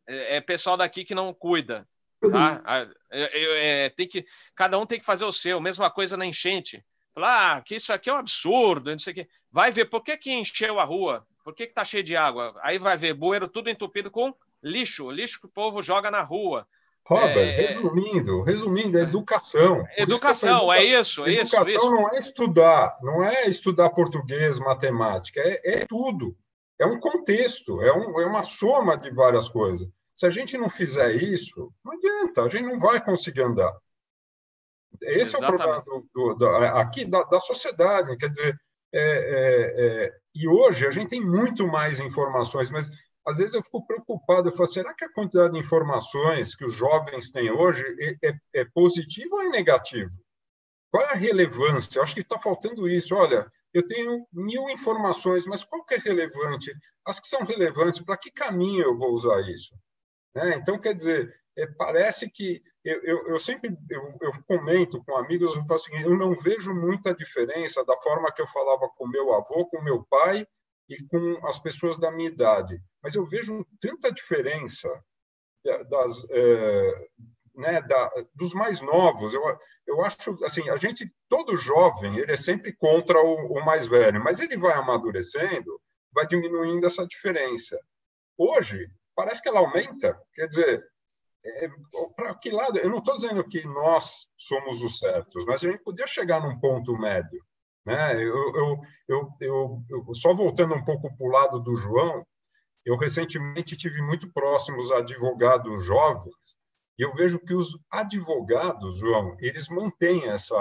É, é pessoal daqui que não cuida. Tá? É, é, tem que, cada um tem que fazer o seu. Mesma coisa na enchente. Falar ah, que isso aqui é um absurdo, não sei o quê. Vai ver por que, que encheu a rua, por que está cheio de água. Aí vai ver bueiro tudo entupido com lixo, lixo que o povo joga na rua. Robert, é... resumindo, resumindo, é educação. Educação, é isso, é educação isso. Educação não é estudar, não é estudar português, matemática, é, é tudo. É um contexto, é, um, é uma soma de várias coisas. Se a gente não fizer isso, não adianta, a gente não vai conseguir andar. Esse Exatamente. é o problema do, do, aqui da, da, sociedade. Quer dizer, é, é, é, e hoje a gente tem muito mais informações, mas às vezes eu fico preocupado. Eu falo, será que a quantidade de informações que os jovens têm hoje é, é, é positiva ou é negativa? Qual é a relevância? Eu acho que está faltando isso. Olha, eu tenho mil informações, mas qual que é relevante? As que são relevantes, para que caminho eu vou usar isso? Né? Então, quer dizer, é, parece que eu, eu, eu sempre eu, eu, comento com amigos, eu falo assim, eu não vejo muita diferença da forma que eu falava com meu avô, com meu pai e com as pessoas da minha idade, mas eu vejo tanta diferença das é, né, da, dos mais novos. Eu, eu acho assim, a gente todo jovem ele é sempre contra o, o mais velho, mas ele vai amadurecendo, vai diminuindo essa diferença. Hoje parece que ela aumenta, quer dizer é, para que lado? Eu não estou dizendo que nós somos os certos, mas a gente podia chegar num ponto médio. Né? Eu, eu, eu, eu só voltando um pouco para o lado do João, eu recentemente tive muito próximos advogados jovens e eu vejo que os advogados, João, eles mantêm essa,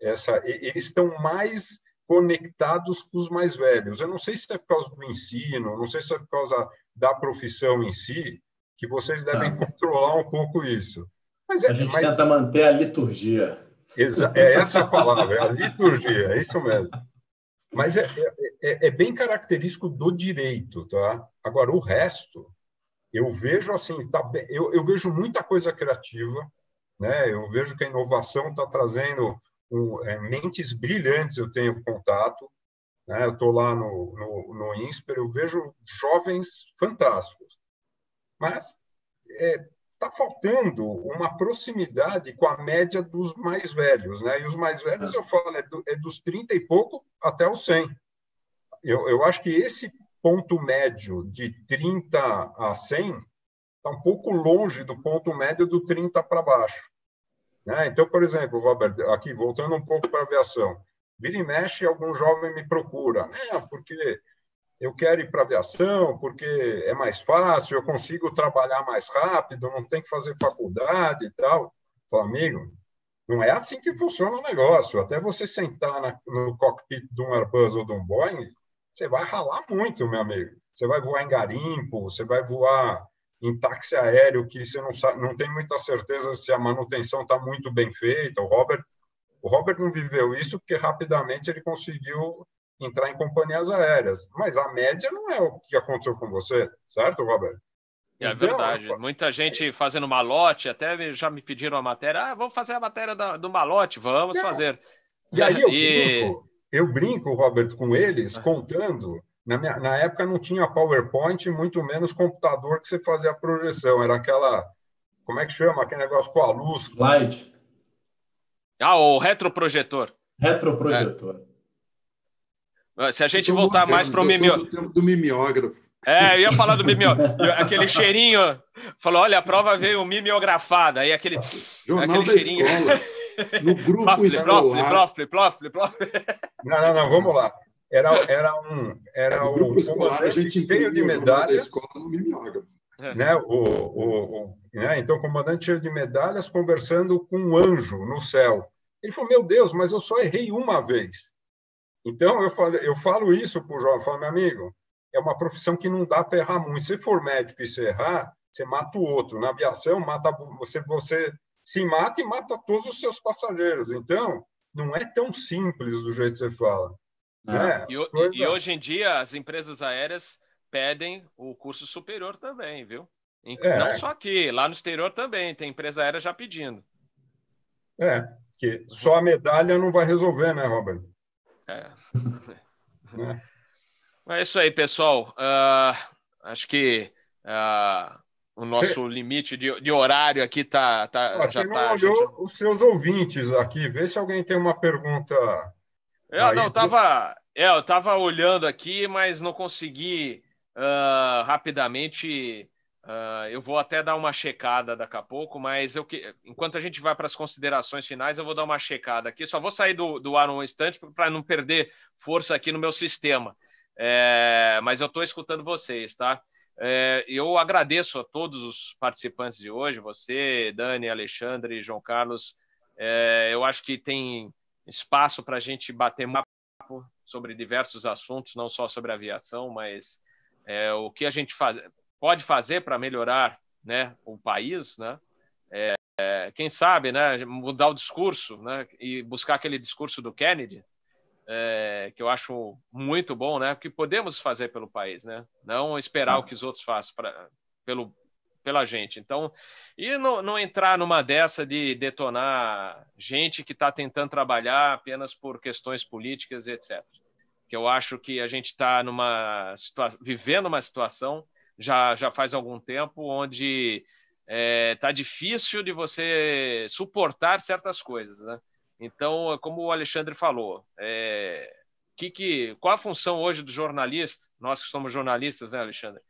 essa, eles estão mais conectados com os mais velhos. Eu não sei se é por causa do ensino, não sei se é por causa da profissão em si, que vocês devem ah. controlar um pouco isso. Mas é, a gente mas... tenta manter a liturgia. Exa é essa a palavra, é a liturgia, é isso mesmo. Mas é, é, é, é, bem característico do direito, tá? Agora, o resto, eu vejo assim, tá eu, eu vejo muita coisa criativa, né? Eu vejo que a inovação está trazendo um, é, mentes brilhantes, eu tenho contato, né? Eu estou lá no, no, no INSPER, eu vejo jovens fantásticos, mas é, está faltando uma proximidade com a média dos mais velhos, né? E os mais velhos, eu falo, é, do, é dos 30 e pouco até os 100. Eu, eu acho que esse ponto médio de 30 a 100 está um pouco longe do ponto médio do 30 para baixo. Né? Então, por exemplo, Robert, aqui voltando um pouco para a aviação, vira e mexe, algum jovem me procura, é, porque eu quero ir para aviação porque é mais fácil, eu consigo trabalhar mais rápido, não tem que fazer faculdade e tal. Falo, amigo, não é assim que funciona o negócio. Até você sentar na, no cockpit de um Airbus ou de um Boeing, você vai ralar muito, meu amigo. Você vai voar em garimpo, você vai voar em táxi aéreo que você não, sabe, não tem muita certeza se a manutenção está muito bem feita. O Robert, o Robert não viveu isso porque rapidamente ele conseguiu entrar em companhias aéreas. Mas a média não é o que aconteceu com você, certo, Robert? É então, verdade. Muita gente fazendo malote, até já me pediram a matéria. Ah, vamos fazer a matéria do malote, vamos é. fazer. E aí eu, <laughs> e... Brinco, eu brinco, Robert, com eles, ah. contando. Na, minha, na época não tinha PowerPoint, muito menos computador que você fazia a projeção. Era aquela. Como é que chama? Aquele negócio com a luz. Slide. Ah, o retroprojetor. Retroprojetor. É. Se a gente voltar mais para o. Do tempo do mimeógrafo. É, eu ia falar do <laughs> mimeógrafo. aquele cheirinho. Falou: olha, a prova veio mimeografada. Aí aquele, Jornal aquele cheirinho. Escola. No <laughs> grupo plofle, escolar. Plofle, plofle, plofle, Não, não, não, vamos lá. Era, era um, era no um escolar, a gente cheio de medalhas. Escola no mimeógrafo. É. Né, o, o, o, né, então, o comandante cheio de medalhas conversando com um anjo no céu. Ele falou: Meu Deus, mas eu só errei uma vez. Então, eu falo, eu falo isso para o jovem, falo, meu amigo, é uma profissão que não dá para errar muito. Se for médico e você errar, você mata o outro. Na aviação, mata você, você se mata e mata todos os seus passageiros. Então, não é tão simples do jeito que você fala. Ah. Né? E, coisas... e, hoje em dia, as empresas aéreas pedem o curso superior também, viu? É. Não só aqui, lá no exterior também, tem empresa aérea já pedindo. É, que só a medalha não vai resolver, né, Robert? É. <laughs> é. isso aí, pessoal. Uh, acho que uh, o nosso Cê... limite de, de, horário aqui tá, tá Você não tá, olhou gente... os seus ouvintes aqui. Vê se alguém tem uma pergunta. Eu não tava, é, eu tava olhando aqui, mas não consegui uh, rapidamente Uh, eu vou até dar uma checada daqui a pouco, mas eu que, enquanto a gente vai para as considerações finais, eu vou dar uma checada aqui. Só vou sair do, do ar um instante para não perder força aqui no meu sistema. É, mas eu estou escutando vocês, tá? É, eu agradeço a todos os participantes de hoje, você, Dani, Alexandre, João Carlos. É, eu acho que tem espaço para a gente bater papo sobre diversos assuntos, não só sobre aviação, mas é, o que a gente faz pode fazer para melhorar né, o país, né? É, é, quem sabe, né, mudar o discurso, né, e buscar aquele discurso do Kennedy, é, que eu acho muito bom, né, que podemos fazer pelo país, né, não esperar o que os outros façam para pelo pela gente. Então, e não, não entrar numa dessa de detonar gente que está tentando trabalhar apenas por questões políticas, etc. Que eu acho que a gente está numa situação, vivendo uma situação já, já faz algum tempo, onde está é, tá difícil de você suportar certas coisas. Né? Então, como o Alexandre falou, é, que, que, qual a função hoje do jornalista? Nós que somos jornalistas, né, Alexandre?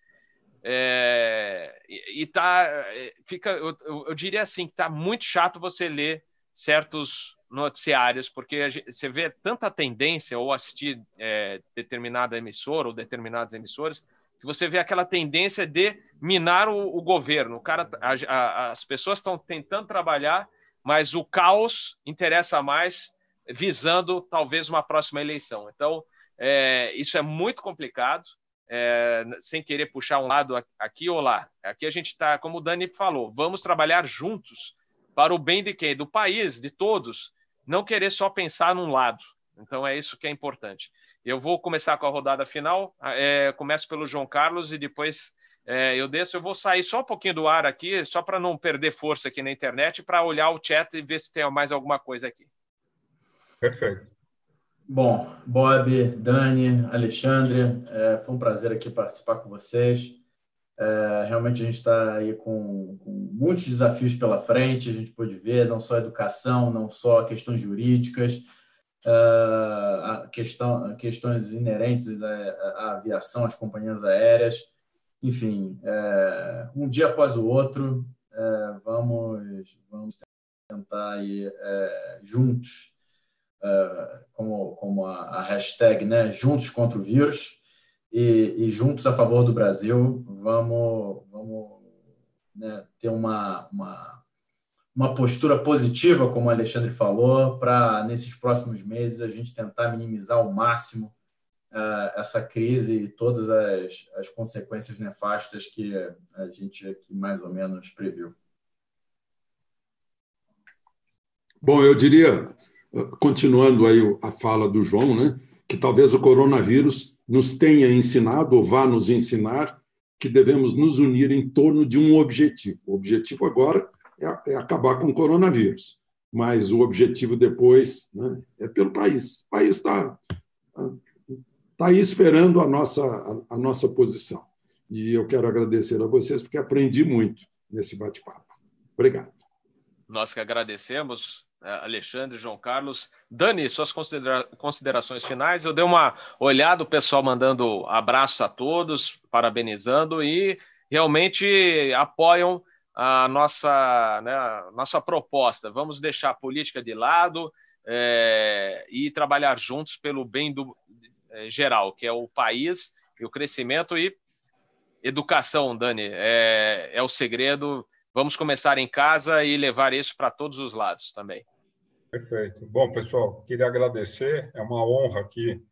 É, e, tá, é, fica, eu, eu diria assim, que está muito chato você ler certos noticiários, porque você vê tanta tendência ou assistir é, determinada emissora ou determinadas emissoras que você vê aquela tendência de minar o, o governo. O cara, a, a, as pessoas estão tentando trabalhar, mas o caos interessa mais, visando talvez uma próxima eleição. Então, é, isso é muito complicado, é, sem querer puxar um lado aqui ou lá. Aqui a gente está, como o Dani falou, vamos trabalhar juntos para o bem de quem? Do país, de todos. Não querer só pensar num lado. Então é isso que é importante. Eu vou começar com a rodada final. É, começo pelo João Carlos e depois é, eu desço. Eu vou sair só um pouquinho do ar aqui, só para não perder força aqui na internet, para olhar o chat e ver se tem mais alguma coisa aqui. Perfeito. Bom, Bob, Dani, Alexandre, é, foi um prazer aqui participar com vocês. É, realmente a gente está aí com, com, muitos desafios pela frente, a gente pôde ver não só educação, não só questões jurídicas, uh, questão, questões inerentes à, à, aviação, às companhias aéreas, enfim, é, um dia após o outro, é, vamos, vamos tentar aí é, juntos, como, como a, a, hashtag, né, juntos contra o vírus e, e juntos a favor do Brasil, vamos, vamos né, ter uma, uma uma postura positiva, como o Alexandre falou, para nesses próximos meses a gente tentar minimizar ao máximo uh, essa crise e todas as, as consequências nefastas que a gente aqui mais ou menos previu. Bom, eu diria, continuando aí a fala do João, né, que talvez o coronavírus nos tenha ensinado ou vá nos ensinar que devemos nos unir em torno de um objetivo. O objetivo agora é, é acabar com o coronavírus. Mas o objetivo depois né, é pelo país. O país está tá aí esperando a nossa, a, a nossa posição. E eu quero agradecer a vocês, porque aprendi muito nesse bate-papo. Obrigado. Nós que agradecemos, né, Alexandre, João Carlos. Dani, suas considera considerações finais. Eu dei uma olhada, o pessoal mandando abraços a todos, parabenizando e realmente apoiam a nossa, né, a nossa proposta. Vamos deixar a política de lado é, e trabalhar juntos pelo bem do é, geral, que é o país e o crescimento e educação, Dani, é, é o segredo. Vamos começar em casa e levar isso para todos os lados também. Perfeito. Bom, pessoal, queria agradecer. É uma honra aqui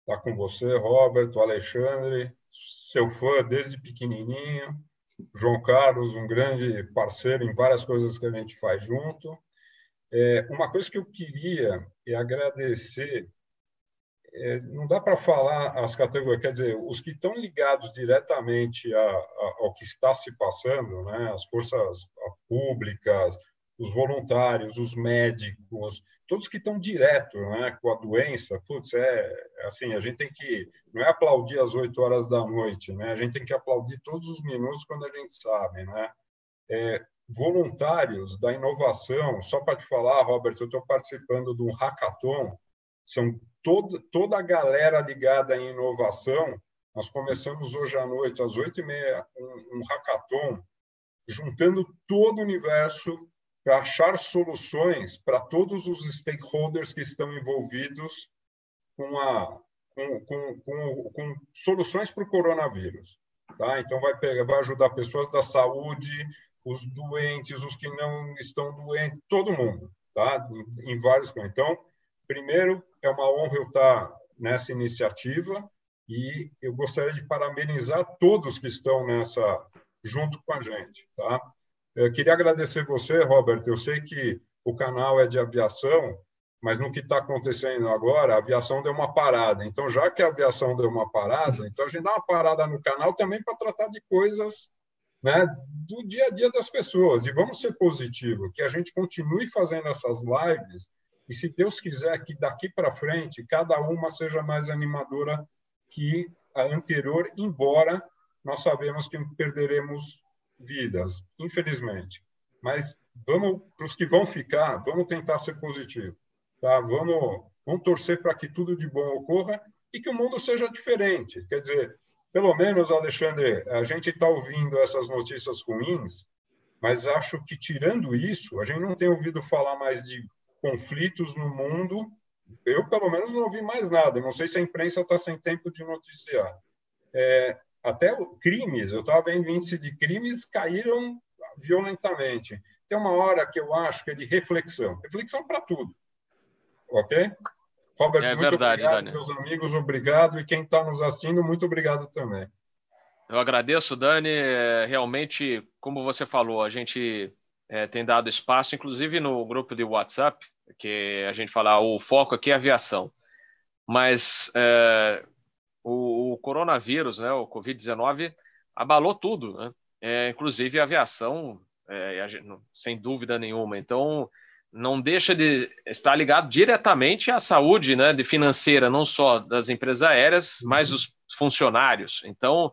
estar com você, Roberto, Alexandre, seu fã desde pequenininho. João Carlos, um grande parceiro em várias coisas que a gente faz junto. É, uma coisa que eu queria é agradecer. É, não dá para falar as categorias, quer dizer, os que estão ligados diretamente a, a, ao que está se passando, né, as forças públicas, os voluntários, os médicos, todos que estão direto né, com a doença, putz, é, é assim, a gente tem que, não é aplaudir às 8 horas da noite, né, a gente tem que aplaudir todos os minutos quando a gente sabe, né, é, voluntários da inovação, só para te falar, Robert, eu estou participando de um hackathon, são todo, toda a galera ligada em inovação, nós começamos hoje à noite, às oito e meia, um, um hackathon, juntando todo o universo para achar soluções para todos os stakeholders que estão envolvidos com, a, com, com, com, com soluções para o coronavírus. Tá? Então, vai, pegar, vai ajudar pessoas da saúde, os doentes, os que não estão doentes, todo mundo, tá? em, em vários. Então, primeiro, é uma honra eu estar nessa iniciativa e eu gostaria de parabenizar todos que estão nessa junto com a gente, tá? Eu queria agradecer você, Robert. Eu sei que o canal é de aviação, mas no que está acontecendo agora, a aviação deu uma parada. Então, já que a aviação deu uma parada, então a gente dá uma parada no canal também para tratar de coisas né, do dia a dia das pessoas. E vamos ser positivo, que a gente continue fazendo essas lives e, se Deus quiser, que daqui para frente cada uma seja mais animadora que a anterior, embora nós sabemos que perderemos vidas, infelizmente. Mas vamos para os que vão ficar, vamos tentar ser positivo, tá? Vamos, vamos torcer para que tudo de bom ocorra e que o mundo seja diferente. Quer dizer, pelo menos, Alexandre, a gente está ouvindo essas notícias ruins, mas acho que tirando isso, a gente não tem ouvido falar mais de conflitos no mundo. Eu, pelo menos, não ouvi mais nada. Não sei se a imprensa está sem tempo de noticiar. É, até crimes, eu estava vendo índice de crimes caíram violentamente. Tem uma hora que eu acho que é de reflexão. Reflexão para tudo. Ok? Robert, é muito verdade, obrigado, Dani. meus amigos, obrigado. E quem está nos assistindo, muito obrigado também. Eu agradeço, Dani. É, realmente, como você falou, a gente é, tem dado espaço, inclusive no grupo de WhatsApp, que a gente fala, o foco aqui é aviação. Mas é, o, o, coronavírus, né, o Covid-19, abalou tudo, né? É, inclusive a aviação, é, a gente, sem dúvida nenhuma. Então, não deixa de estar ligado diretamente à saúde né, de financeira, não só das empresas aéreas, mas dos funcionários. Então,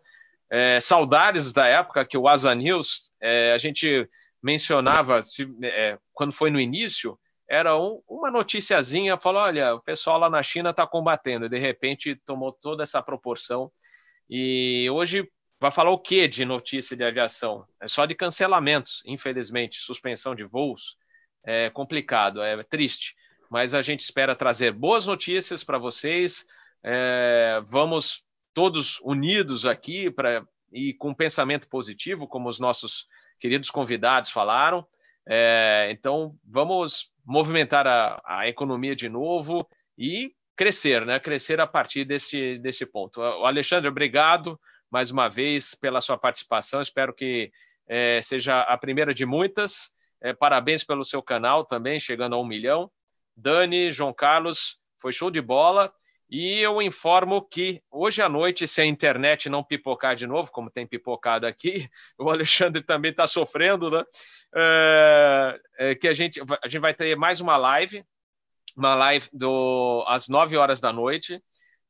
é, saudades da época que o Asa News, é, a gente mencionava, se, é, quando foi no início, era um, uma noticiazinha, falou, olha, o pessoal lá na China está combatendo, e de repente tomou toda essa proporção. E hoje vai falar o que de notícia de aviação? É só de cancelamentos, infelizmente, suspensão de voos. É complicado, é triste, mas a gente espera trazer boas notícias para vocês. É, vamos todos unidos aqui para e com pensamento positivo, como os nossos queridos convidados falaram. É, então, vamos movimentar a, a, economia de novo e crescer, né? Crescer a partir desse, desse ponto. Alexandre, obrigado mais uma vez pela sua participação. Espero que é, seja a primeira de muitas. É, parabéns pelo seu canal também, chegando a um milhão. Dani, João Carlos, foi show de bola. E eu informo que hoje à noite, se a internet não pipocar de novo, como tem pipocado aqui, <laughs> o Alexandre também está sofrendo, né? É, é, que a gente, a gente vai ter mais uma live, uma live do, às 9 horas da noite.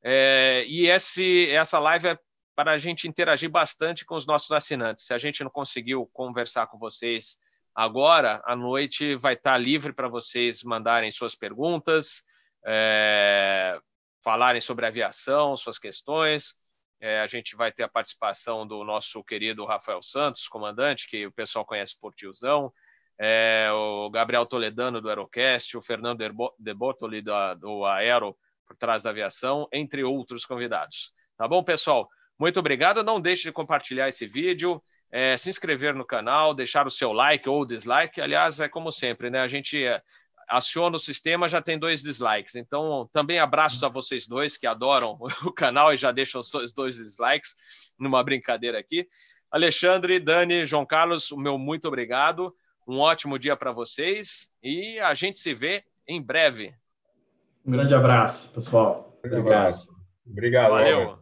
É, e esse, essa live é para a gente interagir bastante com os nossos assinantes. Se a gente não conseguiu conversar com vocês agora, à noite vai estar livre para vocês mandarem suas perguntas. É, falarem sobre aviação, suas questões. É, a gente vai ter a participação do nosso querido Rafael Santos, comandante, que o pessoal conhece por tiozão, é, o Gabriel Toledano do Aerocast, o Fernando De Bortoli do, Aero, por trás da aviação, entre outros convidados. Tá bom, pessoal? Muito obrigado. Não deixe de compartilhar esse vídeo, é, se inscrever no canal, deixar o seu like ou dislike. Aliás, é como sempre, né? A gente é, aciona o sistema, já tem dois dislikes. Então, também abraços a vocês dois que adoram <laughs> o canal e já deixam os dois dislikes numa brincadeira aqui. Alexandre, Dani, João Carlos, o meu muito obrigado. Um ótimo dia para vocês e a gente se vê em breve. Um grande abraço, pessoal. Um grande abraço. Obrigado. Valeu. Valeu.